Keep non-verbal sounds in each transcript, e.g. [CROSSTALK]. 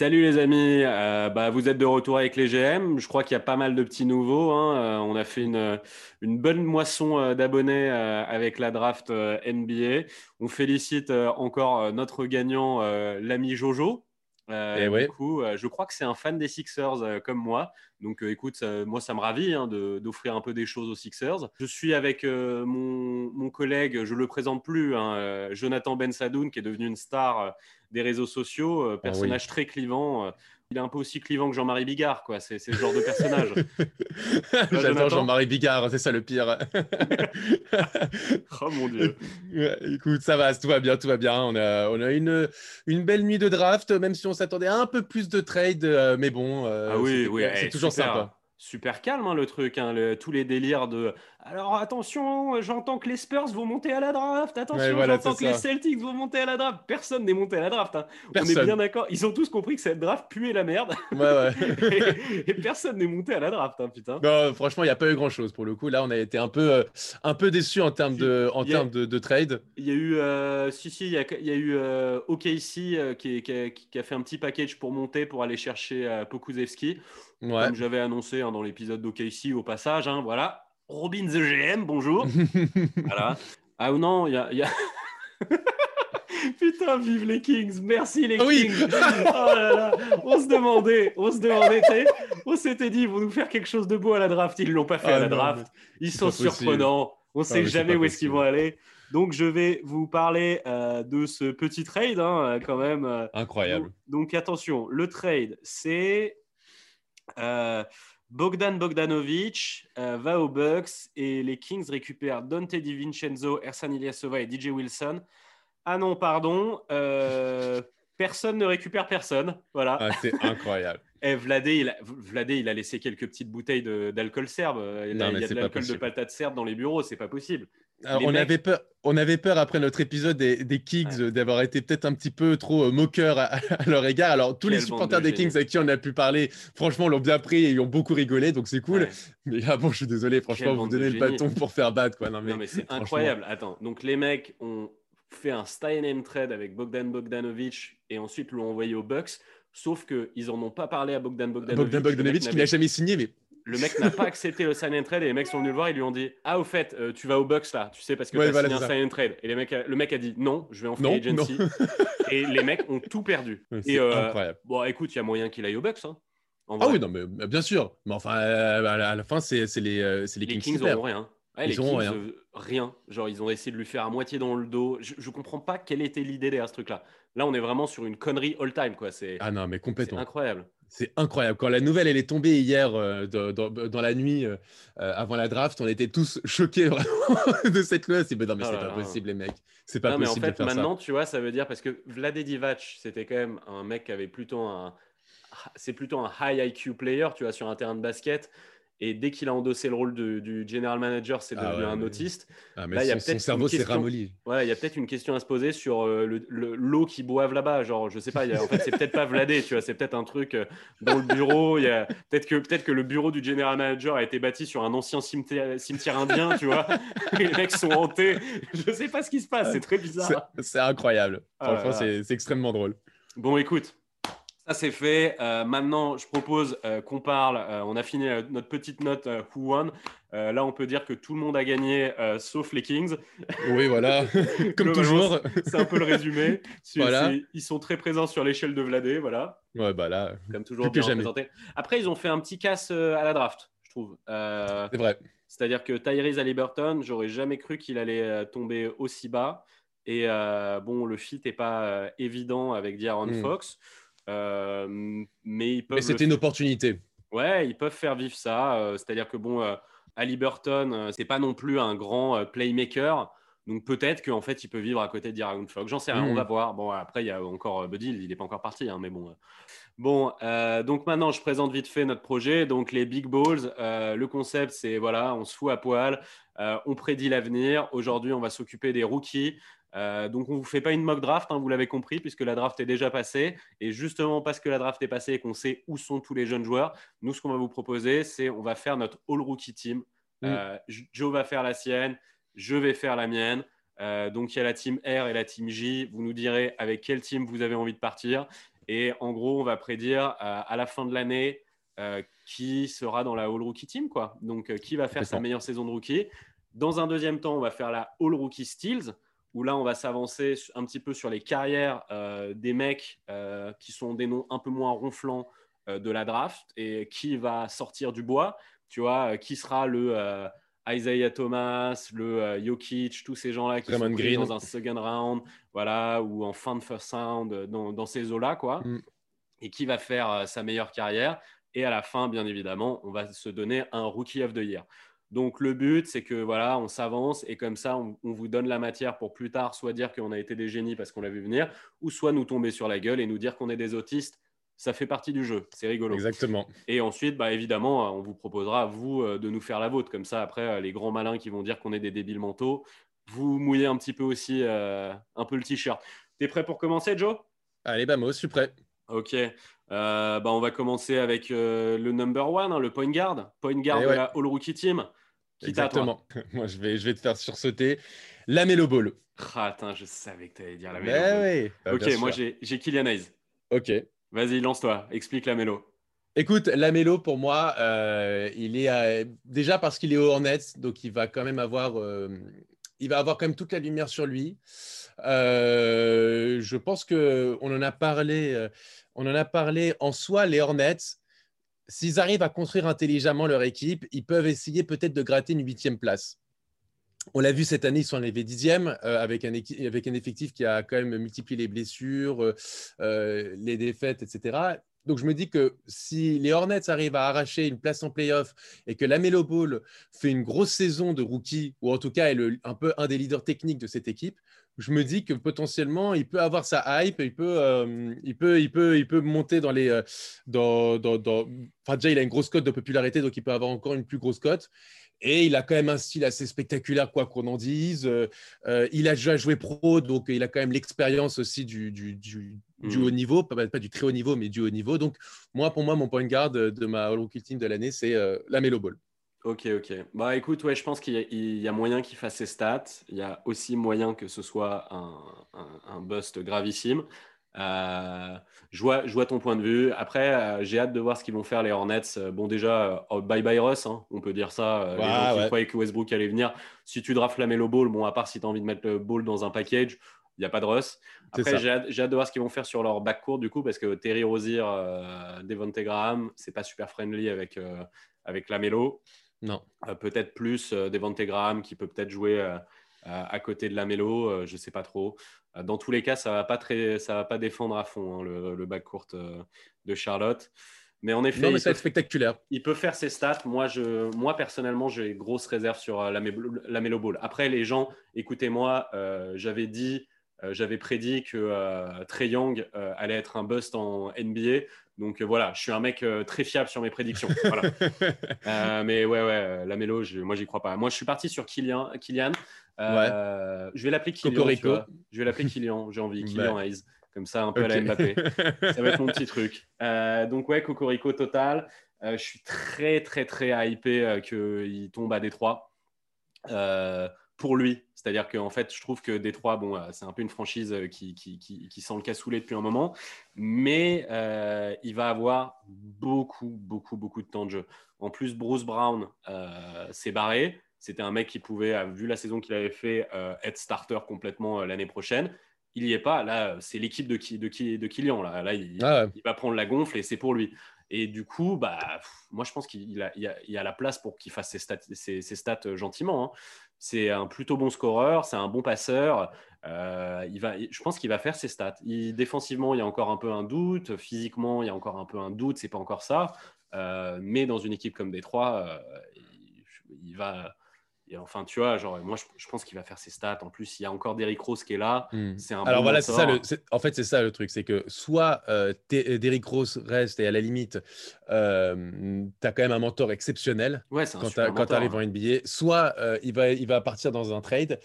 Salut les amis, euh, bah, vous êtes de retour avec les GM. Je crois qu'il y a pas mal de petits nouveaux. Hein. Euh, on a fait une, une bonne moisson euh, d'abonnés avec la draft NBA. On félicite encore notre gagnant, l'ami Jojo. Et eh du coup, je crois que c'est un fan des Sixers comme moi. Donc écoute, moi ça me ravit hein, d'offrir un peu des choses aux Sixers. Je suis avec mon, mon, collègue, je le présente plus, hein, Jonathan Ben Sadoun, qui est devenu une star des réseaux sociaux, euh, ah personnage très clivant. Euh, il est un peu aussi clivant que Jean-Marie Bigard, quoi. C'est le genre de personnage. [LAUGHS] J'adore Jean-Marie Bigard, c'est ça le pire. [LAUGHS] [LAUGHS] oh mon dieu. écoute, ça va, tout va bien, tout va bien. On a, on a une, une belle nuit de draft, même si on s'attendait à un peu plus de trade, euh, mais bon, ah oui, oui, c'est eh, toujours sympa super calme hein, le truc, hein, tous les délires de alors attention, j'entends que les Spurs vont monter à la draft, attention, j'entends que les Celtics vont monter à la draft. Personne n'est monté à la draft. Hein. On est bien d'accord. Ils ont tous compris que cette draft puait la merde. [LAUGHS] et, personne n'est monté à la draft, putain. franchement, il n'y a pas eu grand chose pour le coup. Là, on a été un peu, euh, un peu déçus en termes de, en termes de, trade. Il y a eu, euh, si, si, il y a, y a eu euh, OKC qui, qui, a fait un petit package pour monter pour aller chercher Pokuzevski. Comme j'avais annoncé hein, dans l'épisode d'OKC au passage, hein, voilà. Robin the GM, bonjour. [LAUGHS] voilà. Ah non, il y a. Y a... [LAUGHS] Putain, vive les Kings, merci les Kings. oh là là. On se demandait, on se demandait, on s'était dit, ils vont nous faire quelque chose de beau à la draft. Ils l'ont pas fait à la ah draft. Ils sont surprenants. On ne sait jamais où est-ce qu'ils vont aller. Donc, je vais vous parler euh, de ce petit trade, hein, quand même. Euh, Incroyable. donc, attention, le trade, c'est euh, Bogdan Bogdanovic euh, va aux Bucks et les Kings récupèrent Dante DiVincenzo, Ersan Ilyasova et DJ Wilson. Ah non, pardon, euh, [LAUGHS] personne ne récupère personne. Voilà. Ah, c'est incroyable. et [LAUGHS] eh, Vladé il, a, Vladé, il a laissé quelques petites bouteilles d'alcool serbe. Il, y a de l'alcool de patate serbe dans les bureaux, c'est pas possible on, avait peur, on avait peur après notre épisode des, des Kings d'avoir été peut-être un petit peu trop euh, moqueur [LAUGHS] à, leur égard. Alors, tous les supporters des Kings avec qui on a pu parler, franchement, l'ont bien pris et ils ont beaucoup rigolé, donc c'est cool. Mais ah bon, je suis désolé, franchement, vous donnez le bâton pour faire battre. Quoi. Non, mais, c'est incroyable. Attends, donc les mecs ont fait un style trade avec Bogdan Bogdanovic et ensuite l'ont envoyé aux Bucks. Sauf qu'ils n'en ont pas parlé à Bogdan Bogdanovic. Bogdan Bogdanovic qui n'a jamais signé, mais le mec n'a pas accepté le sign and trade et les mecs sont venus le voir. Ils lui ont dit Ah, au fait, euh, tu vas au Bucks là, tu sais, parce que tu as signé un sign and trade. Et les mecs, le mec a dit Non, je vais en free agency. [LAUGHS] et les mecs ont tout perdu. Euh, incroyable. Bon, écoute, il y a moyen qu'il aille au Bucks. Hein, ah oui, non, mais bien sûr. Mais enfin, euh, à la fin, c'est les, les, les Kings. n'ont rien. ils les Kings, rien. rien. Genre, ils ont essayé de lui faire à moitié dans le dos. Je, ne comprends pas quelle était l'idée derrière ce truc-là. Là, on est vraiment sur une connerie all-time, quoi. Ah non, mais complètement. incroyable. C'est incroyable. Quand la nouvelle elle est tombée hier euh, dans, la nuit euh, euh, avant la draft, on était tous [LAUGHS] choqués vraiment de cette loi. C'est non mais c'est pas possible les mecs. C'est pas possible mais en fait, maintenant, tu vois, ça veut dire parce que Vlade Divac, c'était quand même un mec qui avait plutôt un c'est plutôt un high IQ player, tu vois, sur un terrain de basket. Et dès qu'il a endossé le rôle du general manager, c'est ah devenu un autiste. Ah, mais Là, son, cerveau s'est ramolli. Ouais, il y a peut-être une question à se poser sur euh, le l'eau qui boivent là-bas. Genre, je sais pas, en fait, c'est peut-être pas Vladé, tu vois, c'est peut-être un truc euh, dans le bureau. Peut-être que, peut que le bureau du general manager a été bâti sur un ancien cimetière, cimetière indien, tu vois. [LAUGHS] les mecs sont hantés. Je sais pas ce qui se passe, c'est très bizarre. C'est incroyable. Ah c'est extrêmement drôle. Bon, écoute, ça c'est fait. Euh, maintenant, je propose euh, qu'on parle. Euh, on a fini notre petite note Who Won. là, on peut dire que tout le monde a gagné, sauf les Kings. Oui, voilà. [LAUGHS] Comme toujours. C'est un peu le résumé. voilà. Ils sont très présents sur l'échelle de Vladé, voilà. Ouais, bah là. Comme toujours bien représenté. Après, ils ont fait un petit casse à la draft, je trouve. c'est vrai. C'est-à-dire que Tyrese Halliburton, j'aurais jamais cru qu'il allait tomber aussi bas. Et bon, le fit n'est pas évident avec D'Aaron hmm. Fox. Euh, mais c'était une opportunité. Ouais, ils peuvent faire vivre ça. Euh, c'est-à-dire que bon, euh, Ali Burton, c'est pas non plus un grand playmaker. Donc peut-être qu'en fait, il peut vivre à côté d'Iragon Fogg. J'en sais rien, on va hmm. voir. Bon, après, il y a encore Buddy, il n'est pas encore parti, hein, mais bon. Bon, donc maintenant, je présente vite fait notre projet. Donc les Big Balls, le concept, c'est voilà, on se fout à poil, on prédit l'avenir. Aujourd'hui, on va s'occuper des rookies. Euh, donc on ne vous fait pas une mock draft, hein, vous l'avez compris, puisque la draft est déjà passée. Et justement parce que la draft est passée et qu'on sait où sont tous les jeunes joueurs, nous ce qu'on va vous proposer, c'est on va faire notre all rookie team. Mm. Euh, Joe va faire la sienne, je vais faire la mienne. donc, il y a la team R et la team J. Vous nous direz avec quel team vous avez envie de partir. Et en gros, on va prédire à la fin de l'année qui sera dans la All Rookie Team. Quoi. Donc, qui va faire sa meilleure saison de rookie. Dans un deuxième temps, on va faire la All Rookie Steals où là, on va s'avancer un petit peu sur les carrières euh, des mecs euh, qui sont des noms un peu moins ronflants euh, de la draft et qui va sortir du bois. Tu vois, qui sera le Isaiah Thomas, le Jokic, tous ces gens-là qui sont pris dans un second round, voilà, ou en fin de first round, dans, ces eaux-là, quoi. Mm. Et qui va faire sa meilleure carrière. Et à la fin, bien évidemment, on va se donner un Rookie of the Year. Donc le but, c'est que voilà, on s'avance et comme ça, on, vous donne la matière pour plus tard, soit dire qu'on a été des génies parce qu'on l'a vu venir, ou soit nous tomber sur la gueule et nous dire qu'on est des autistes. Ça fait partie du jeu, c'est rigolo. Exactement. Et ensuite, bah, évidemment, on vous proposera, vous, euh, de nous faire la vôtre. Comme ça, après, euh, les grands malins qui vont dire qu'on est des débiles mentaux, vous mouillez un petit peu aussi euh, un peu le t-shirt. T'es prêt pour commencer, Joe? Allez, bah, moi, je suis prêt. Ok. bah, on va commencer avec le number one, hein, le point guard. Point guard eh de la All Rookie Team. Exactement. [LAUGHS] Moi, je vais, je vais te faire sursauter. La Melo Ball. Ah, attends, je savais que tu allais dire la Melo ben Oui. Bah, ok, moi, j'ai Kylian Hayes. Ok. Vas-y, lance-toi. Explique la Melo. Écoute, la Melo, pour moi, euh, il est euh, déjà parce qu'il est au Hornets, donc il va quand même avoir, euh, il va avoir quand même toute la lumière sur lui. je pense que on en a parlé, on en a parlé en soi. Les Hornets, s'ils arrivent à construire intelligemment leur équipe, ils peuvent essayer peut-être de gratter une huitième place. On l'a vu cette année, ils sont arrivés dixième euh, avec, un effectif qui a quand même multiplié les blessures, euh, euh, les défaites, etc. Donc je me dis que si les Hornets arrivent à arracher une place en playoff et que la Melo Ball fait une grosse saison de rookie, ou en tout cas est un peu un des leaders techniques de cette équipe, je me dis que potentiellement il peut avoir sa hype, il peut, euh, il peut, il peut, il peut monter dans les, euh, dans, dans. Enfin déjà il a une grosse cote de popularité, donc il peut avoir encore une plus grosse cote. Et il a quand même un style assez spectaculaire, quoi qu'on en dise. Euh, il a déjà joué pro, donc il a quand même l'expérience aussi du, du, du, mmh. haut niveau, pas, pas, du très haut niveau, mais du haut niveau. Donc, moi, pour moi, mon point de garde de ma All-Rookie Team de l'année, c'est la Melo Ball. Ok, ok. Bah écoute, ouais, je pense qu'il y, a moyen qu'il fasse ses stats. Il y a aussi moyen que ce soit un, un, bust gravissime. Euh, je, vois, je, vois, ton point de vue. Après, euh, j'ai hâte de voir ce qu'ils vont faire les Hornets. Bon, déjà, euh, bye bye Russ, hein, on peut dire ça. les gens qui croyaient que Westbrook allait venir. Si tu drafts la Melo Ball, bon, à part si tu as envie de mettre le ball dans un package, il n'y a pas de Russ. Après, j'ai hâte, hâte, de voir ce qu'ils vont faire sur leur backcourt, du coup, parce que Terry Rozier, Devonte Graham, c'est pas super friendly avec, avec la Melo. Non. Euh, peut-être plus euh, Devante Graham qui peut peut-être jouer euh, à côté de la mélo, je ne sais pas trop. Dans tous les cas, ça ne va, pas très, ça va pas défendre à fond hein, le, le backcourt de Charlotte. Mais en effet, non, mais ça va être spectaculaire. Il peut faire ses stats. Moi, je, moi personnellement, j'ai grosse réserve sur la, la Melo Ball. Après, les gens, écoutez-moi, j'avais dit, j'avais prédit que Trey Young allait être un bust en NBA. Donc euh, voilà, je suis un mec euh, très fiable sur mes prédictions. [LAUGHS] Euh, mais ouais, ouais, la mélo, moi j'y crois pas. Moi je suis parti sur Kylian. Kylian. Je vais l'appeler Kylian. Je vais l'appeler Kylian. J'ai envie. [LAUGHS] Kylian Hayes. Comme ça, un peu à la Mbappé. [LAUGHS] ça va être mon petit truc. donc ouais, Cocorico total. je suis très très très hypé qu'il tombe à Détroit. Pour lui, c'est-à-dire qu'en fait, je trouve que Détroit, bon, euh, c'est un peu une franchise euh, qui, qui, qui, sent le cassoulet depuis un moment, mais euh, il va avoir beaucoup, beaucoup, beaucoup de temps de jeu. En plus, Bruce Brown s'est barré. C'était un mec qui pouvait, vu la saison qu'il avait fait, être starter complètement l'année prochaine. Il n'y est pas. Là, c'est l'équipe de, de, de Kylian. Là, là il, ah il, va prendre la gonfle et c'est pour lui. Et du coup, bah, moi, je pense qu'il a, il a, a, la place pour qu'il fasse ses stats, ses, stats gentiment. Hein. C'est un plutôt bon scoreur, c'est un bon passeur. Euh, il va, je pense qu'il va faire ses stats. Il, défensivement, il y a encore un peu un doute. Physiquement, il y a encore un peu un doute. C'est pas encore ça. Euh, mais dans une équipe comme Détroit, euh, il, va, enfin, tu vois, genre, moi, je, pense qu'il va faire ses stats. En plus, il y a encore Derrick Rose qui est là. Hmm. C'est un Alors voilà, c'est ça. Le, en fait, c'est ça le truc, c'est que soit euh, Derrick Rose reste et à la limite, euh, tu as quand même un mentor exceptionnel ouais, quand tu arrives en NBA, soit euh, il, va, il va partir dans un trade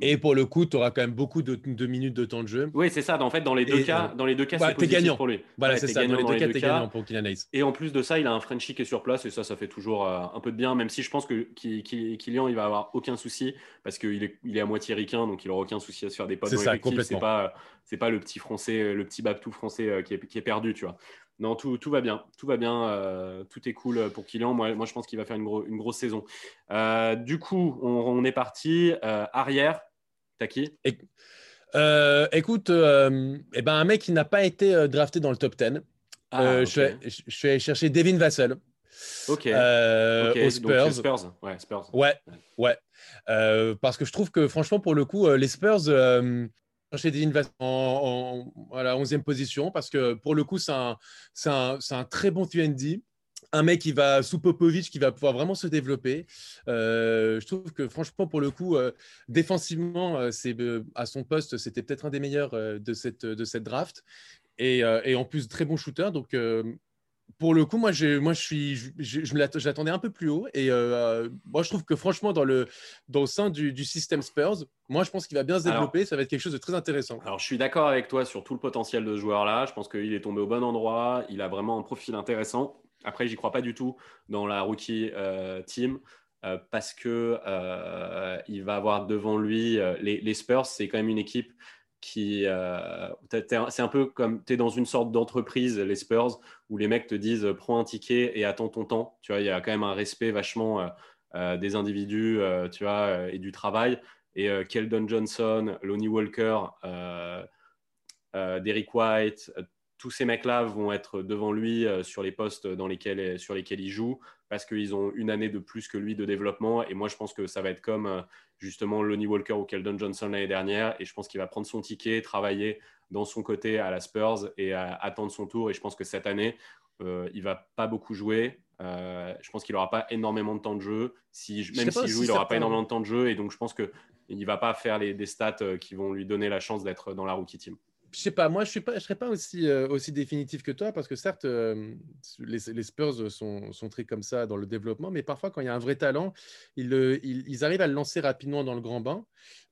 et pour le coup, tu auras quand même beaucoup de, minutes de temps de jeu. Oui, c'est ça. En fait, dans les deux cas, dans les deux cas, c'est gagnant pour lui. Voilà, c'est ça. Dans les deux cas, tu es gagnant pour Kylian Et en plus de ça, il a un Frenchie qui est sur place et ça, ça fait toujours un peu de bien. Même si je pense que Kylian, il va avoir aucun souci parce qu'il est, il est à moitié ricain, donc il aura aucun souci à se faire des potes dans l'effectif. C'est pas, c'est pas le petit français, le petit Babtou français qui est, qui est perdu, tu vois. Non, tout, tout, va bien. Tout va bien. Euh, tout est cool pour Kylian. Moi, moi je pense qu'il va faire une, une, grosse saison. Euh, du coup, on, est parti. Euh, arrière, t'as qui? Écoute, eh ben, un mec qui n'a pas été drafté dans le top 10. Ah, je, je, vais, chercher Devin Vassell. Ok. Aux Spurs. Spurs. Ouais, Spurs. Ouais, ouais. parce que je trouve que franchement, pour le coup, les Spurs, chez Devin en, en, la 11e position parce que pour le coup, c'est un, très bon TND. Un mec qui va sous Popovic, qui va pouvoir vraiment se développer. Euh, je trouve que franchement, pour le coup, euh, défensivement, euh, à son poste, c'était peut-être un des meilleurs de, cette, de cette draft. Et, et, en plus, très bon shooter. Donc, pour le coup, moi, je, moi, je suis, je, l'attendais un peu plus haut. Et euh, moi, je trouve que franchement, dans le, dans le sein du, système Spurs, moi, je pense qu'il va bien se développer. ça va être quelque chose de très intéressant. Alors, je suis d'accord avec toi sur tout le potentiel de ce joueur-là. Je pense qu'il est tombé au bon endroit. Il a vraiment un profil intéressant. Après, j'y crois pas du tout dans la rookie euh, team. Euh, parce que il va avoir devant lui les, les Spurs, c'est quand même une équipe euh, c'est un peu comme tu es dans une sorte d'entreprise les Spurs où les mecs te disent prends un ticket et attends ton temps. Tu vois il y a quand même un respect vachement euh, euh, des individus tu vois et du travail. Et Keldon Johnson Lonnie Walker Derrick White tous ces mecs-là vont être devant lui sur les postes dans lesquels, sur lesquels il joue parce qu'ils ont une année de plus que lui de développement. Et moi, je pense que ça va être comme justement Lonnie Walker ou Keldon Johnson l'année dernière. Et je pense qu'il va prendre son ticket, travailler dans son côté à la Spurs et attendre son tour. Et je pense que cette année, euh, il va pas beaucoup jouer. Euh, je pense qu'il n'aura pas énormément de temps de jeu. Si, même s'il joue, il n'aura pas énormément de temps de jeu. Et donc, je pense qu'il ne va pas faire les, des stats euh, qui vont lui donner la chance d'être dans la rookie team je sais pas, moi je ne serais pas aussi, euh, aussi définitif que toi parce que certes, euh, les, les, Spurs sont, sont, très comme ça dans le développement, mais parfois quand il y a un vrai talent, ils, ils, arrivent à le lancer rapidement dans le grand bain.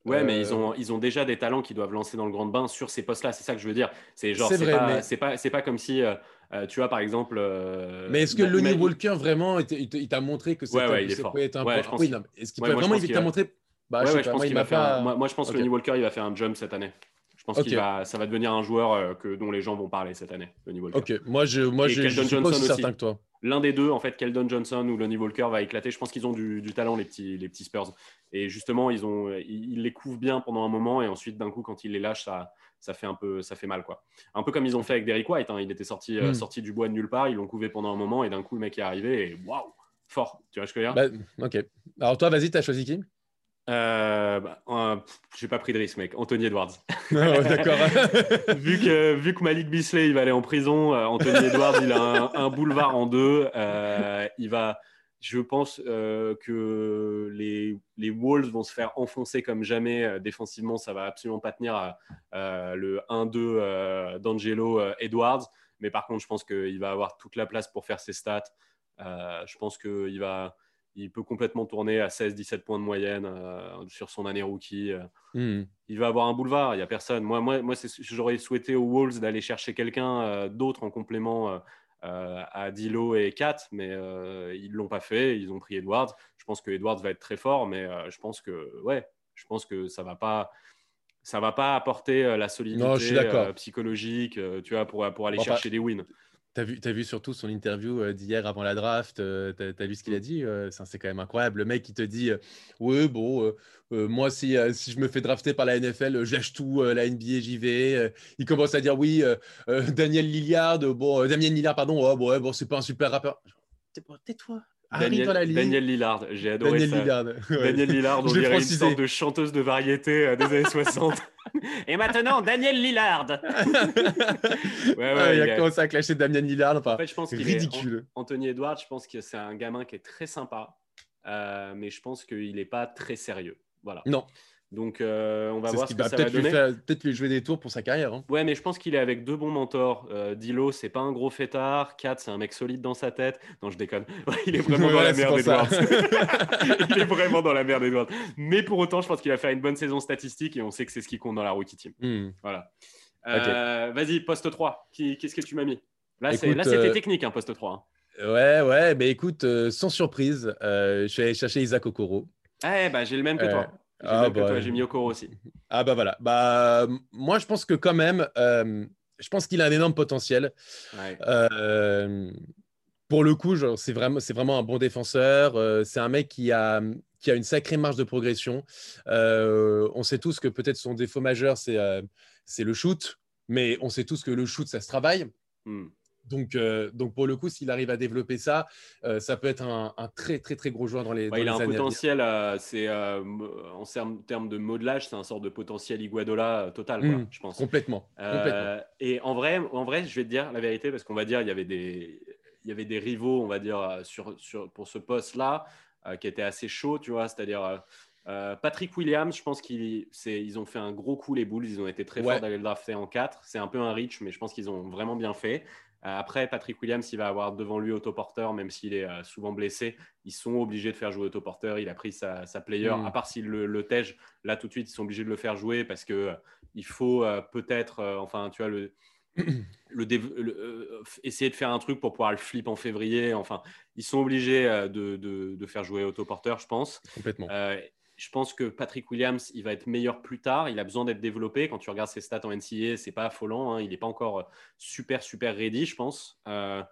Ouais, mais ils euh, ont, ils ont déjà des talents qui doivent lancer dans le grand bain sur ces postes-là. C'est ça que je veux dire. C'est genre, c'est pas, mais... pas, pas, comme si, tu vois, par exemple. mais est-ce que Lonnie Walker vraiment, il t'a montré que c'était ouais, ouais, un ouais, Oui, est-ce qu'il peut vraiment, il t'a montré? Bah, je pense qu'il va faire. Moi, je pense que Lonnie Walker, il va faire un jump cette année. Je pense que va, ça va devenir un joueur euh, que, dont les gens vont parler cette année, Lonnie Walker. Ok, moi je, moi je, je suis pas aussi certain que toi. L'un des deux, en fait, Keldon Johnson ou Lonnie Walker va éclater. Je pense qu'ils ont du, du, talent, les petits, les petits Spurs. Et justement, ils, ont, ils, les couvrent bien pendant un moment et ensuite, d'un coup, quand ils les lâchent, ça, ça, fait un peu, ça fait mal. Quoi. Un peu comme ils ont fait avec Derrick White. Hein. Il était sorti, euh, hmm. sorti du bois de nulle part, ils l'ont couvé pendant un moment et d'un coup, le mec est arrivé et waouh, fort. Tu vois ce que je veux dire? Bah, Ok. Alors, toi, vas-y, tu as choisi qui? Euh, bah, j'ai pas pris de risque, mec. Anthony Edwards. [LAUGHS] Ah d'accord. [LAUGHS] vu, que, vu que Malik Bisley il va aller en prison, euh, Anthony Edwards il a un, boulevard en deux. Euh, il va, je pense euh, que les, les, Wolves vont se faire enfoncer comme jamais défensivement. Ça va absolument pas tenir le 1-2 d'Angelo Edwards. Mais par contre, je pense qu'il va avoir toute la place pour faire ses stats. je pense qu'il va il peut complètement tourner à 16-17 points de moyenne euh, sur son année rookie. Euh. Hmm. Il va avoir un boulevard, il n'y a personne. Moi, moi, moi j'aurais souhaité aux Wolves d'aller chercher quelqu'un euh, d'autre en complément à Dilo et Kat, mais ils ne l'ont pas fait. Ils ont pris Edwards. Je pense que Edwards va être très fort, mais je pense que, ouais, je pense que ça ne va pas. Ça va pas apporter la solidité psychologique, tu vois, pour, pour aller chercher des wins. Tu as vu, as vu surtout son interview d'hier avant la draft, tu as, vu ce qu'il a dit euh, C'est quand même incroyable. Le mec, qui te dit Oui, bon, moi, si, si je me fais drafter par la NFL, j'achète tout, la NBA, j'y vais. il commence à dire Oui, [LAUGHS] Daniel Lillard, bon, Damien Lillard, pardon, oh, bon, bon c'est pas un super rappeur. Tais-toi, Daniel, Lillard, j'ai adoré Daniel ça. Lillard. [LAUGHS] Daniel Lillard, on dirait une sorte de chanteuse de variété euh, des années 60. [LAUGHS] [LAUGHS] Et maintenant, Daniel Lillard. [LAUGHS] ouais, ouais, ah, il, a commencé à clasher Daniel Lillard. Enfin, en fait, je pense qu'il ridicule. Anthony Edwards, je pense que c'est un gamin qui est très sympa, euh, mais je pense qu'il n'est pas très sérieux. Voilà. Non. Donc, euh, on va voir ce, que ça va donner. Peut-être lui jouer des tours pour sa carrière. Hein. Ouais, mais je pense qu'il est avec deux bons mentors. Euh, Dilo, c'est pas un gros fêtard. Kat, c'est un mec solide dans sa tête. Non, je déconne. il est vraiment dans la merde, Edwards. il est vraiment dans la merde, Edwards. Mais pour autant, je pense qu'il va faire une bonne saison statistique et on sait que c'est ce qui compte dans la rookie team. Hmm. Voilà. Euh, vas-y, poste 3. Qu'est-ce que tu m'as mis? Là, c'était technique, un hein, poste 3. Hein. Ouais, ouais, mais écoute, sans surprise, je suis allé chercher Isaac Okoro. Eh bah, j'ai le même que toi. Ah, bah, j'ai mis Okoro aussi. Ah bah voilà. Bah, moi, je pense que quand même, je pense qu'il a un énorme potentiel. pour le coup, c'est vraiment, vraiment un bon défenseur. c'est un mec qui a, qui a une sacrée marge de progression. on sait tous que peut-être son défaut majeur, c'est c'est le shoot, mais on sait tous que le shoot, ça se travaille. Hmm. Donc, euh, donc, pour le coup, s'il arrive à développer ça, euh, ça peut être un, très, très, très gros joueur dans les, Il a un potentiel, euh, c'est en termes de modelage, c'est un sort de potentiel Iguadola total, hmm. je pense. Complètement, Et en vrai, en vrai, je vais te dire la vérité, parce qu'on va dire il y avait des, il y avait des rivaux, on va dire, sur, sur pour ce poste-là, qui étaient assez chauds, tu vois, c'est-à-dire euh, Patrick Williams, je pense qu'ils ont fait un gros coup les Bulls. Ils ont été très forts d'aller le drafter en 4. C'est un peu un reach, mais je pense qu'ils ont vraiment bien fait. Euh, après, Patrick Williams, il va avoir devant lui autoporteur, même s'il est euh, souvent blessé. Ils sont obligés de faire jouer autoporteur. Il a pris sa, player, hmm. à part s'il le, le tège. Là, tout de suite, ils sont obligés de le faire jouer parce que il faut peut-être, enfin, tu vois, le, [CLEARS THROAT] le, essayer de faire un truc pour pouvoir le flip en février. Enfin, ils sont obligés de, de, faire jouer autoporteur, je pense. Complètement je pense que Patrick Williams, il va être meilleur plus tard. Il a besoin d'être développé. Quand tu regardes ses stats en NCAA, c'est pas affolant. Hein. Il n'est pas encore euh, super, super ready, je pense. Euh,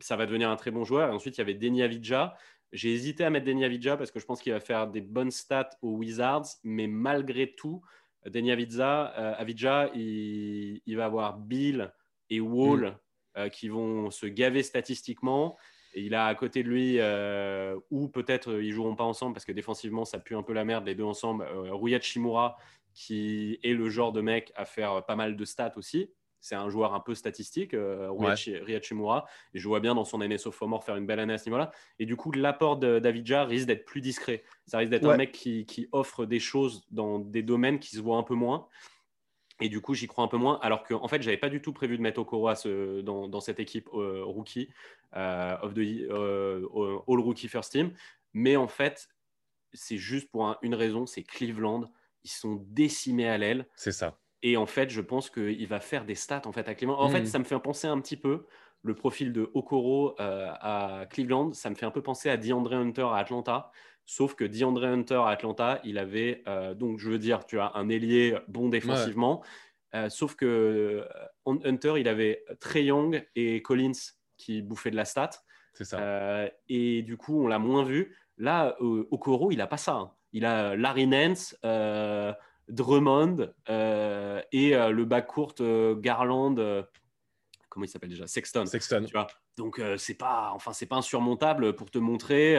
ça va devenir un très bon joueur. Et ensuite, il y avait Denny Avidja. J'ai hésité à mettre Denny Avidja parce que je pense qu'il va faire des bonnes stats aux Wizards. Mais malgré tout, Denny Avidja, euh, Avidja il, va avoir Bill et Wall mm. qui vont se gaver statistiquement il a à côté de lui, euh, ou peut-être euh, ils joueront pas ensemble parce que défensivement ça pue un peu la merde les deux ensemble. Euh, Ruyat Shimura, qui est le genre de mec à faire pas mal de stats aussi. C'est un joueur un peu statistique, euh, Ruyat Shimura. Et je vois bien dans son année sophomore faire une belle année à ce niveau-là. Et du coup, l'apport de Davidja risque d'être plus discret. Ça risque d'être un mec qui, qui, offre des choses dans des domaines qui se voient un peu moins. Et du coup, j'y crois un peu moins. Alors qu'en en fait, j'avais pas du tout prévu de mettre Okoro dans, dans, cette équipe euh, rookie, euh, of the, euh, All Rookie First Team. Mais en fait, c'est juste pour une raison c'est Cleveland. Ils sont décimés à l'aile. C'est ça. Et en fait, je pense qu'il va faire des stats en fait à Cleveland. En fait, hmm. ça me fait penser un petit peu le profil de Okoro à Cleveland. Ça me fait un peu penser à DeAndre Hunter à Atlanta. Sauf que DeAndre Hunter à Atlanta, il avait, euh, donc je veux dire, tu as un ailier bon défensivement. Euh, sauf que euh, Hunter, il avait Trey Young et Collins qui bouffaient de la stat. C'est ça. et du coup, on l'a moins vu. Là, Okoro, il n'a pas ça. Hein. Il a Larry Nance, Drummond et le backcourt Garland comment il s'appelle déjà? Sexton. Sexton. Tu vois? Donc c'est pas, enfin c'est pas insurmontable pour te montrer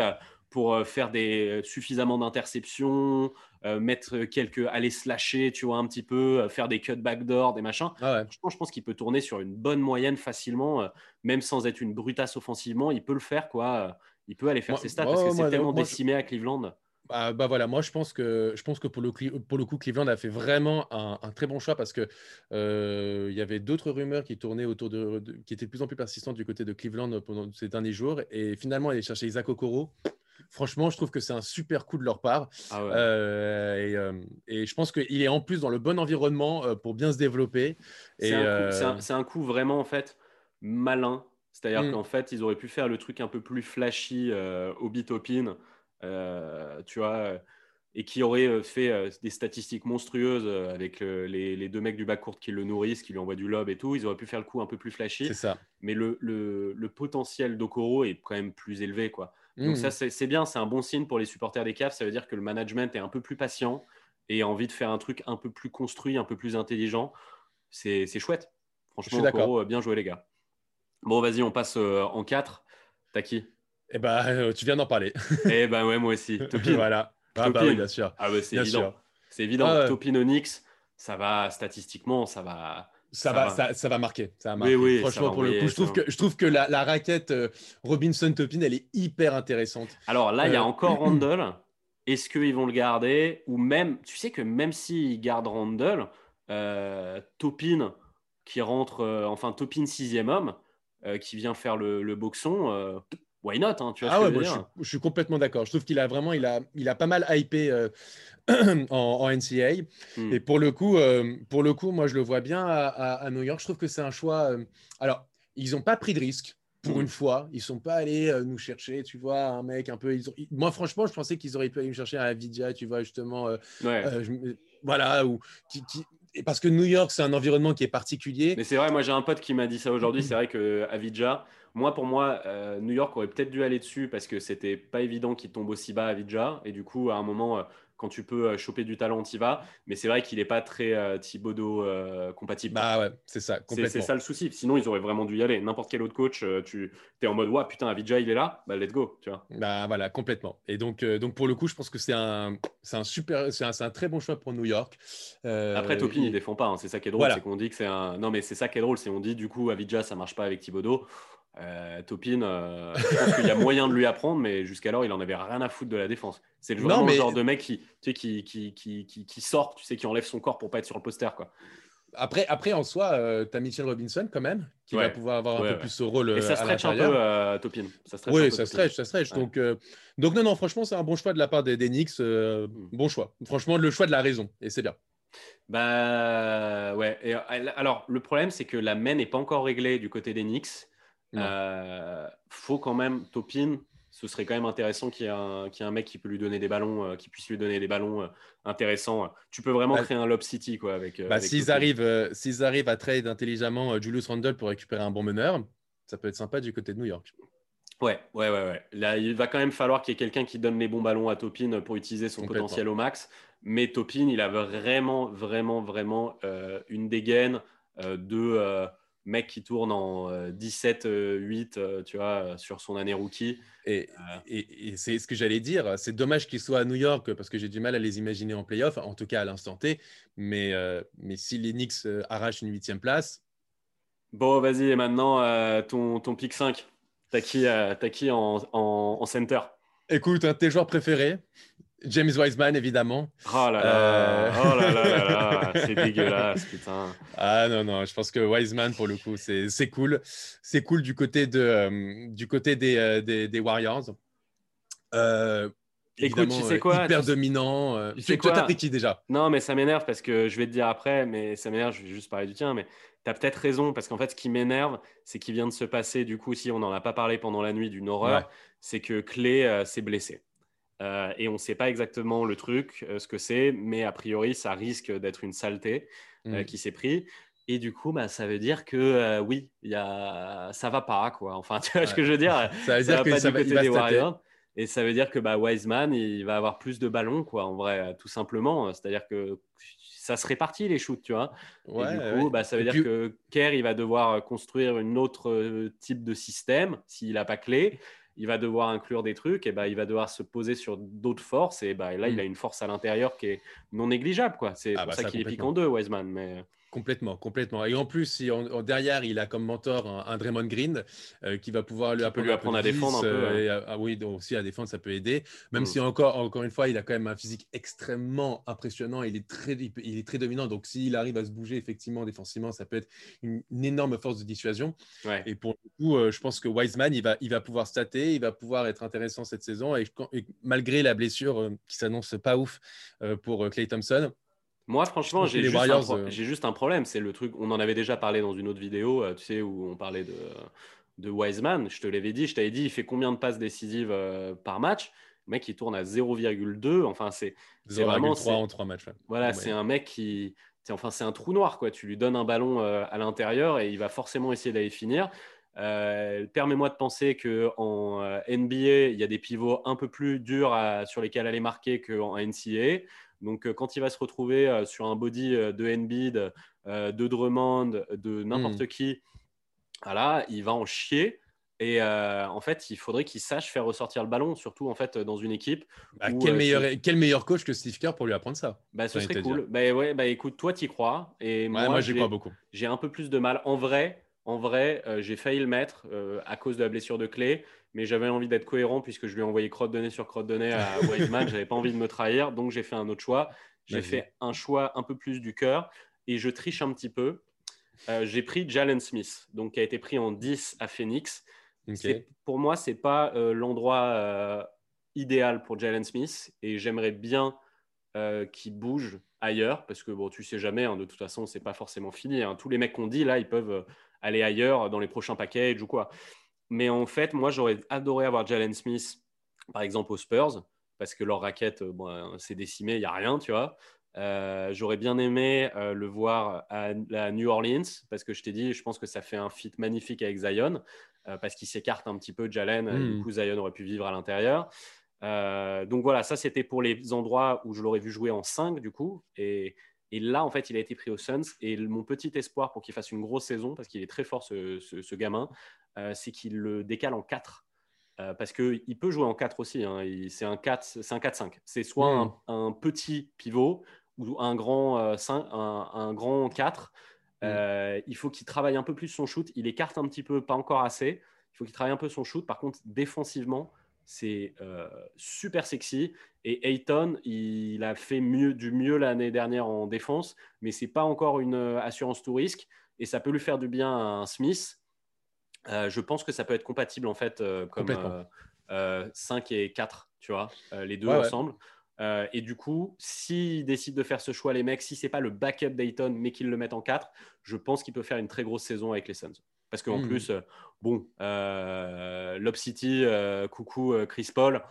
pour euh, faire des, euh, suffisamment d'interceptions, euh, mettre quelques, aller slasher, tu vois, un petit peu, faire des cut backdoor, des machins. Ah je pense qu'il peut tourner sur une bonne moyenne facilement, même sans être une brutasse offensivement. Il peut le faire, quoi. Il peut aller faire ses stats parce que c'est tellement décimé à Cleveland. Bah, bah, voilà, moi je pense que je pense que pour le pour le coup Cleveland a fait vraiment un, très bon choix parce que il y avait d'autres rumeurs qui tournaient autour de, qui étaient de plus en plus persistantes du côté de Cleveland pendant ces derniers jours et finalement aller chercher Isaac Okoro Franchement, je trouve que c'est un super coup de leur part. Ah euh, euh, et, je pense qu'il est en plus dans le bon environnement euh, pour bien se développer. C'est un, un, coup vraiment en fait malin. C'est-à-dire mm. qu'en fait, ils auraient pu faire le truc un peu plus flashy au bitopin, tu vois, et qui aurait fait des statistiques monstrueuses avec les, deux mecs du bas court qui le nourrissent, qui lui envoient du lob et tout. Ils auraient pu faire le coup un peu plus flashy. C'est ça. Mais le, le, le potentiel d'Okoro est quand même plus élevé, quoi. Donc ça, mmh. c'est bien, c'est un bon signe pour les supporters des Cavs. Ça veut dire que le management est un peu plus patient et a envie de faire un truc un peu plus construit, un peu plus intelligent. C'est chouette. Franchement, Okoro, bien joué les gars. Bon, vas-y, on passe euh, en 4. T'as qui? Eh ben, euh, tu viens d'en parler. [LAUGHS] eh ben ouais, moi aussi. [LAUGHS] Topin. voilà. Ah, bah oui, bien sûr. Ah bah, c'est évident. C'est évident. Ah Topin Onyx, ça va statistiquement, ça va ça, va, Ça, va marquer. Ça va Oui, Franchement, pour le coup, je trouve, que, je trouve que la, la raquette euh, Robinson Topin, elle est hyper intéressante. Alors là, il y a euh, encore [CLEARS THROAT] Randall. Est-ce qu'ils vont le garder Ou même, tu sais que même s'ils gardent Randall, euh, Topin, qui rentre, enfin Topin sixième homme, qui vient faire le, le boxon, why not hein, tu vois ah je, suis, complètement d'accord. Je trouve qu'il a vraiment, il a, il a pas mal hypé [CLEARS THROAT] en, NCA. Hmm. Et pour le coup, euh, pour le coup, moi je le vois bien à, New York. Je trouve que c'est un choix. Euh, alors, ils n'ont pas pris de risque pour une fois, ils sont pas allés nous chercher, tu vois, un mec un peu. Moi, franchement, je pensais qu'ils auraient pu aller me chercher un Avidja, tu vois, justement. voilà, ou qui, parce que New York, c'est un environnement qui est particulier. Mais c'est vrai, moi j'ai un pote qui m'a dit ça aujourd'hui. C'est vrai que Avidja, moi pour moi, New York aurait peut-être dû aller dessus parce que c'était pas évident qu'il tombe aussi bas à Avidja. Et du coup, à un moment, quand tu peux euh, choper du talent, tu y vas. Mais c'est vrai qu'il n'est pas très euh, Thibodeau euh, compatible. Bah ouais, c'est ça, C'est ça le souci. Sinon, ils auraient vraiment dû y aller. N'importe quel autre coach, tu es en mode, ouais, putain, Avidja, il est là, bah let's go, tu vois. Bah voilà, complètement. Et donc, donc pour le coup, je pense que c'est un, un super, c'est un, un, très bon choix pour New York. Après, Topin, il... défend pas. Hein. C'est ça qui est drôle, c'est qu'on dit que c'est un. Non, mais c'est ça qui est drôle, c'est on dit du coup, Avidja, ça marche pas avec Thibodeau. Euh, Topin, euh, je pense qu'il y a moyen de lui apprendre, mais jusqu'alors, il en avait rien à foutre de la défense. C'est le, genre de mec qui, tu sais, qui, qui, qui, qui, sort, tu sais, qui enlève son corps pour pas être sur le poster. Quoi. Après, après, en soi, euh, tu as Mitchell Robinson quand même, qui va pouvoir avoir un peu plus ce rôle. Et ça stretch un peu, Topin. Ça oui, ça stretch, ça stretch. Donc, donc, non, non, franchement, c'est un bon choix de la part des, des Knicks. Hmm. Bon choix. Franchement, le choix de la raison. Et c'est bien. Bah ouais. Et, alors, le problème, c'est que la main n'est pas encore réglée du côté des Knicks. Euh, faut quand même, Topin, ce serait quand même intéressant qu'il y, ait un, un mec qui peut lui donner des ballons, euh, qui puisse lui donner des ballons euh, intéressants. Tu peux vraiment bah, créer un lob city quoi avec. Bah, s'ils arrivent, s'ils arrivent à trade intelligemment Julius Randle pour récupérer un bon meneur, ça peut être sympa du côté de New York. Ouais, ouais, ouais, ouais. Là, il va quand même falloir qu'il y ait quelqu'un qui donne les bons ballons à Topin pour utiliser son potentiel au max. Mais Topin, il a vraiment, vraiment, vraiment une dégaine de mec qui tourne en 17-8, euh, euh, tu vois, euh, sur son année rookie. Et, c'est ce que j'allais dire. C'est dommage qu'il soit à New York parce que j'ai du mal à les imaginer en playoff, en tout cas à l'instant T. Mais, mais si les Knicks arrachent une huitième place. Bon, vas-y, et maintenant, ton, ton pick 5. T'as qui, as qui en, en, center? Écoute, un tes joueurs préférés James Wiseman, évidemment. Oh là là, euh, oh là, là, là, [LAUGHS] c'est dégueulasse, putain. Ah non, non, je pense que Wiseman, pour le coup, c'est cool. C'est cool du côté, de, euh, du côté des, euh, des, des Warriors. Écoute, tu sais quoi Hyper dominant. Tu sais quoi Toi, t'as qui déjà? Non, mais ça m'énerve parce que je vais te dire après, mais ça m'énerve, je vais juste parler du tien, mais tu as peut-être raison parce qu'en fait, ce qui m'énerve, c'est qu'il vient de se passer, du coup, si on n'en a pas parlé pendant la nuit d'une horreur, c'est que Clé s'est blessé. Euh, et on ne sait pas exactement le truc, euh, ce que c'est, mais a priori, ça risque d'être une saleté euh, mm. qui s'est pris. Et du coup, bah, ça veut dire que oui, y a... ça va pas, quoi. Enfin, [LAUGHS] tu vois ce que je veux dire? Ça veut dire que pas ça du côté des Warriors. Et ça veut dire que bah, Wiseman, il va avoir plus de ballons, quoi, en vrai, tout simplement. C'est-à-dire que ça se répartit les shoots, tu vois? et du coup, bah, ça veut dire que Kerr, il va devoir construire une autre type de système s'il n'a pas clé il va devoir inclure des trucs, et bah, il va devoir se poser sur d'autres forces, et bah, là, il mm. a une force à l'intérieur qui est non négligeable. Quoi. C'est ah pour bah, ça, qu'il est piqué en deux, Wiseman. Mais... Complètement, complètement. Et en plus, si derrière, il a comme mentor un, Draymond Green euh, qui va pouvoir lui, apprendre, lui apprendre à défendre un peu. Euh, ah oui, donc aussi à défendre, ça peut aider. Même mm. si encore, encore une fois, il a quand même un physique extrêmement impressionnant. Il est très, il est très dominant. Donc, s'il arrive à se bouger effectivement défensivement, ça peut être une, énorme force de dissuasion. Et pour le coup, euh, je pense que Wiseman, il va, il va pouvoir stater, il va pouvoir être intéressant cette saison. Et, malgré la blessure qui s'annonce pas ouf pour Clay Thompson, moi, franchement, j'ai juste, euh, juste, un problème. C'est le truc, on en avait déjà parlé dans une autre vidéo, euh, tu sais, où on parlait de, de Wiseman. Je te l'avais dit, je t'avais dit, il fait combien de passes décisives euh, par match? Le mec, il tourne à 0,2. Enfin, c'est vraiment. 3 en 3 matchs. Voilà, c'est un mec qui. Enfin, c'est un trou noir, quoi. Tu lui donnes un ballon à l'intérieur et il va forcément essayer d'aller finir. Permets-moi de penser qu'en NBA, il y a des pivots un peu plus durs sur lesquels aller marquer qu'en NCAA. Donc, euh, quand il va se retrouver euh, sur un body euh, de Embiid, de Drummond, de n'importe hmm. qui, voilà, il va en chier. Et en fait, il faudrait qu'il sache faire ressortir le ballon, surtout en fait dans une équipe. Bah, quel, meilleur, quel meilleur coach que Steve Kerr pour lui apprendre ça bah, Ce serait cool. Bah, ouais, bah, écoute, toi, tu y crois. Et moi, j'y crois beaucoup. J'ai un peu plus de mal. En vrai, en vrai j'ai failli le mettre à cause de la blessure de clé mais j'avais envie d'être cohérent puisque je lui ai envoyé crotte de nez sur crotte de nez à [LAUGHS] Wiseman. j'avais pas envie de me trahir, donc j'ai fait un autre choix. J'ai fait un choix un peu plus du cœur et je triche un petit peu. Euh, j'ai pris Jalen Smith, donc qui a été pris en 10 à Phoenix. Pour moi, c'est pas euh, l'endroit euh, idéal pour Jalen Smith et j'aimerais bien qu'il bouge ailleurs parce que bon, tu sais jamais. Hein, de toute façon, c'est pas forcément fini. Hein. Tous les mecs qu'on dit là, ils peuvent aller ailleurs dans les prochains packages ou quoi. Mais en fait, moi, j'aurais adoré avoir Jalen Smith, par exemple, aux Spurs, parce que leur raquette, bon, c'est décimé, il n'y a rien, tu vois. Euh, j'aurais bien aimé euh, le voir à, New Orleans parce que je t'ai dit, je pense que ça fait un fit magnifique avec Zion euh, parce qu'il s'écarte un petit peu Jalen. Et du hmm. coup, Zion aurait pu vivre à l'intérieur. donc voilà, ça c'était pour les endroits où je l'aurais vu jouer en 5 du coup. Et, là, en fait, il a été pris aux Suns. Et mon petit espoir pour qu'il fasse une grosse saison, parce qu'il est très fort ce, gamin, c'est qu'il le décale en 4. parce qu'il peut jouer en 4 aussi. Hein. C'est un 4-5. C'est soit hmm. un, petit pivot ou un grand, 5, euh, un, grand 4. Mm. Euh, il faut qu'il travaille un peu plus son shoot. Il écarte un petit peu, pas encore assez. Il faut qu'il travaille un peu son shoot. Par contre, défensivement, c'est euh, super sexy. Et Ayton, il a fait mieux, du mieux l'année dernière en défense, mais c'est pas encore une assurance tout risque. Et ça peut lui faire du bien à un Smith. je pense que ça peut être compatible en fait comme 5 et 4, tu vois, les deux ensemble. Euh, et du coup, s'ils décident de faire ce choix, les mecs, si c'est pas le backup Dayton, mais qu'ils le mettent en 4, je pense qu'il peut faire une très grosse saison avec les Suns. Parce qu'en hmm. plus, euh, bon, euh, Lob City, euh, coucou Chris Paul,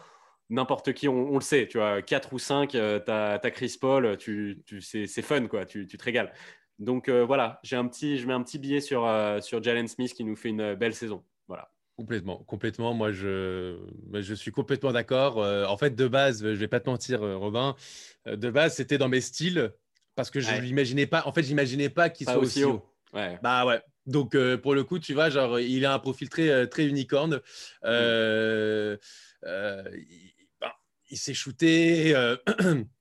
n'importe qui, on, le sait, tu vois, 4 ou 5, tu as, Chris Paul, tu, tu c'est fun, quoi, tu, tu te régales. Donc voilà, j'ai un petit, je mets un petit billet sur, sur Jalen Smith qui nous fait une belle saison. Voilà. Complètement, complètement. Moi, je, je suis complètement d'accord. Euh, en fait, de base, je vais pas te mentir, euh, Robin, euh, de base, c'était dans mes styles parce que je n'imaginais pas. En fait, j'imaginais pas qu'il soit aussi haut. Ouais. Bah ouais. Donc pour le coup, tu vois, genre, il a un profil très, très unicorne. il, il s'est shooté. [CLEARS THROAT]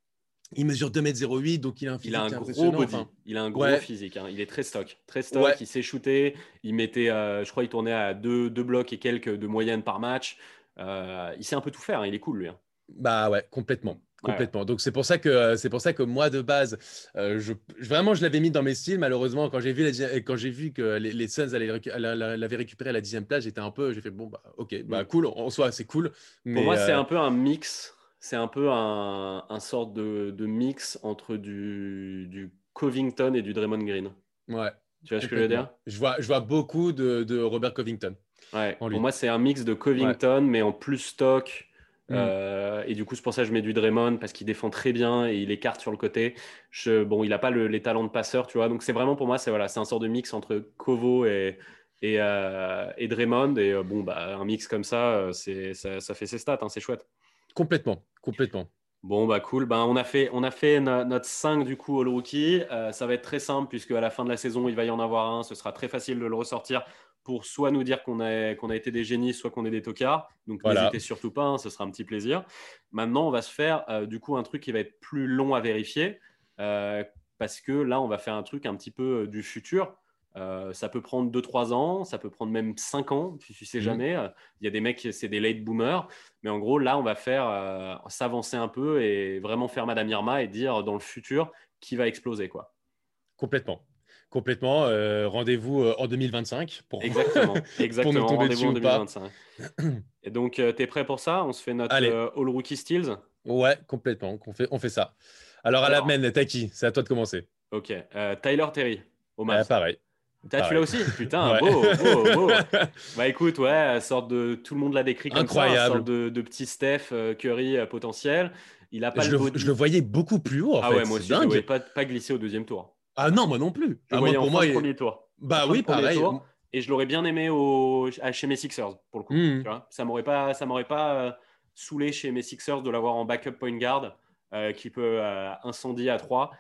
Il mesure 2m08, donc il a un physique il a un gros body. il a un gros physique. Hein. Il est très stock. Très stock. Il s'est shooté. Il mettait, euh, je crois, il tournait à deux, deux, blocs et quelques de moyenne par match. Euh, il sait un peu tout faire. Hein. Il est cool, lui. Hein. Bah ouais, complètement. Complètement. Donc c'est pour ça que c'est pour ça que moi de base, euh, je, vraiment je l'avais mis dans mes styles. Malheureusement, quand j'ai vu quand j'ai vu que les, les Suns l'avaient récupéré à la dixième place, j'étais un peu, j'ai fait bon bah ok, bah cool. En soi c'est cool. pour moi c'est un peu un mix c'est un peu un, un sorte de, de, mix entre du, du, Covington et du Draymond Green. Ouais. Tu vois ce que je veux dire? Je vois, je vois beaucoup de, de Robert Covington. Ouais. Pour moi, c'est un mix de Covington, mais en plus stock. Mm. Euh, et du coup, c'est pour ça que je mets du Draymond parce qu'il défend très bien et il écarte sur le côté. Je, bon, il n'a pas le, les talents de passeur, tu vois. Donc, c'est vraiment pour moi, c'est voilà, un sort de mix entre Kovo et, et, euh, et Draymond. Et euh, bon, bah, un mix comme ça, ça, ça fait ses stats, hein, c'est chouette. Complètement, complètement. Bon, bah cool. Ben, on a fait, on a fait notre 5 du coup au rookie. Euh, ça va être très simple puisque à la fin de la saison, il va y en avoir un. Ce sera très facile de le ressortir pour soit nous dire qu'on a, qu'on a été des génies, soit qu'on est des tocards. Donc n'hésitez surtout pas, hein, ce sera un petit plaisir. Maintenant, on va se faire euh, du coup un truc qui va être plus long à vérifier euh, parce que là, on va faire un truc un petit peu du futur. Euh, ça peut prendre 2-3 ans, ça peut prendre même 5 ans, tu ne sais mhm. jamais. Il y a des mecs, c'est des late boomers. Mais en gros, là, on va faire euh, s'avancer un peu et vraiment faire Madame Irma et dire dans le futur qui va exploser. quoi. Complètement. Complètement. Euh, rendez-vous en 2025 pour, [LAUGHS] exactement, exactement. rendez-vous en 2025. et donc, tu es prêt pour ça? On se fait notre All Rookie Steals? Ouais, complètement. On fait, on fait ça. Alors, à la main, t'as qui C'est à toi de commencer. Ok. Tyler Terry. Au pareil. tu l'as aussi? Putain, beau, beau, beau. [LAUGHS] Bah écoute, ouais, sorte de. Tout le monde l'a décrit comme Incroyable. ça, sorte de, de petit Steph euh, Curry euh, potentiel. Il a pas je, le, je le voyais beaucoup plus haut. En ah fait. ouais, moi aussi, je ne pas, pas glisser au deuxième tour. Ah non, moi non plus. Je ah, moi, pour moi, premier tour. Bah oui, pareil. Tour, et je l'aurais bien aimé au... chez mes Sixers, pour le coup. Hmm. Tu vois ça m'aurait pas, ça m'aurait pas euh, saoulé chez mes Sixers de l'avoir en backup point guard qui peut incendier à 3.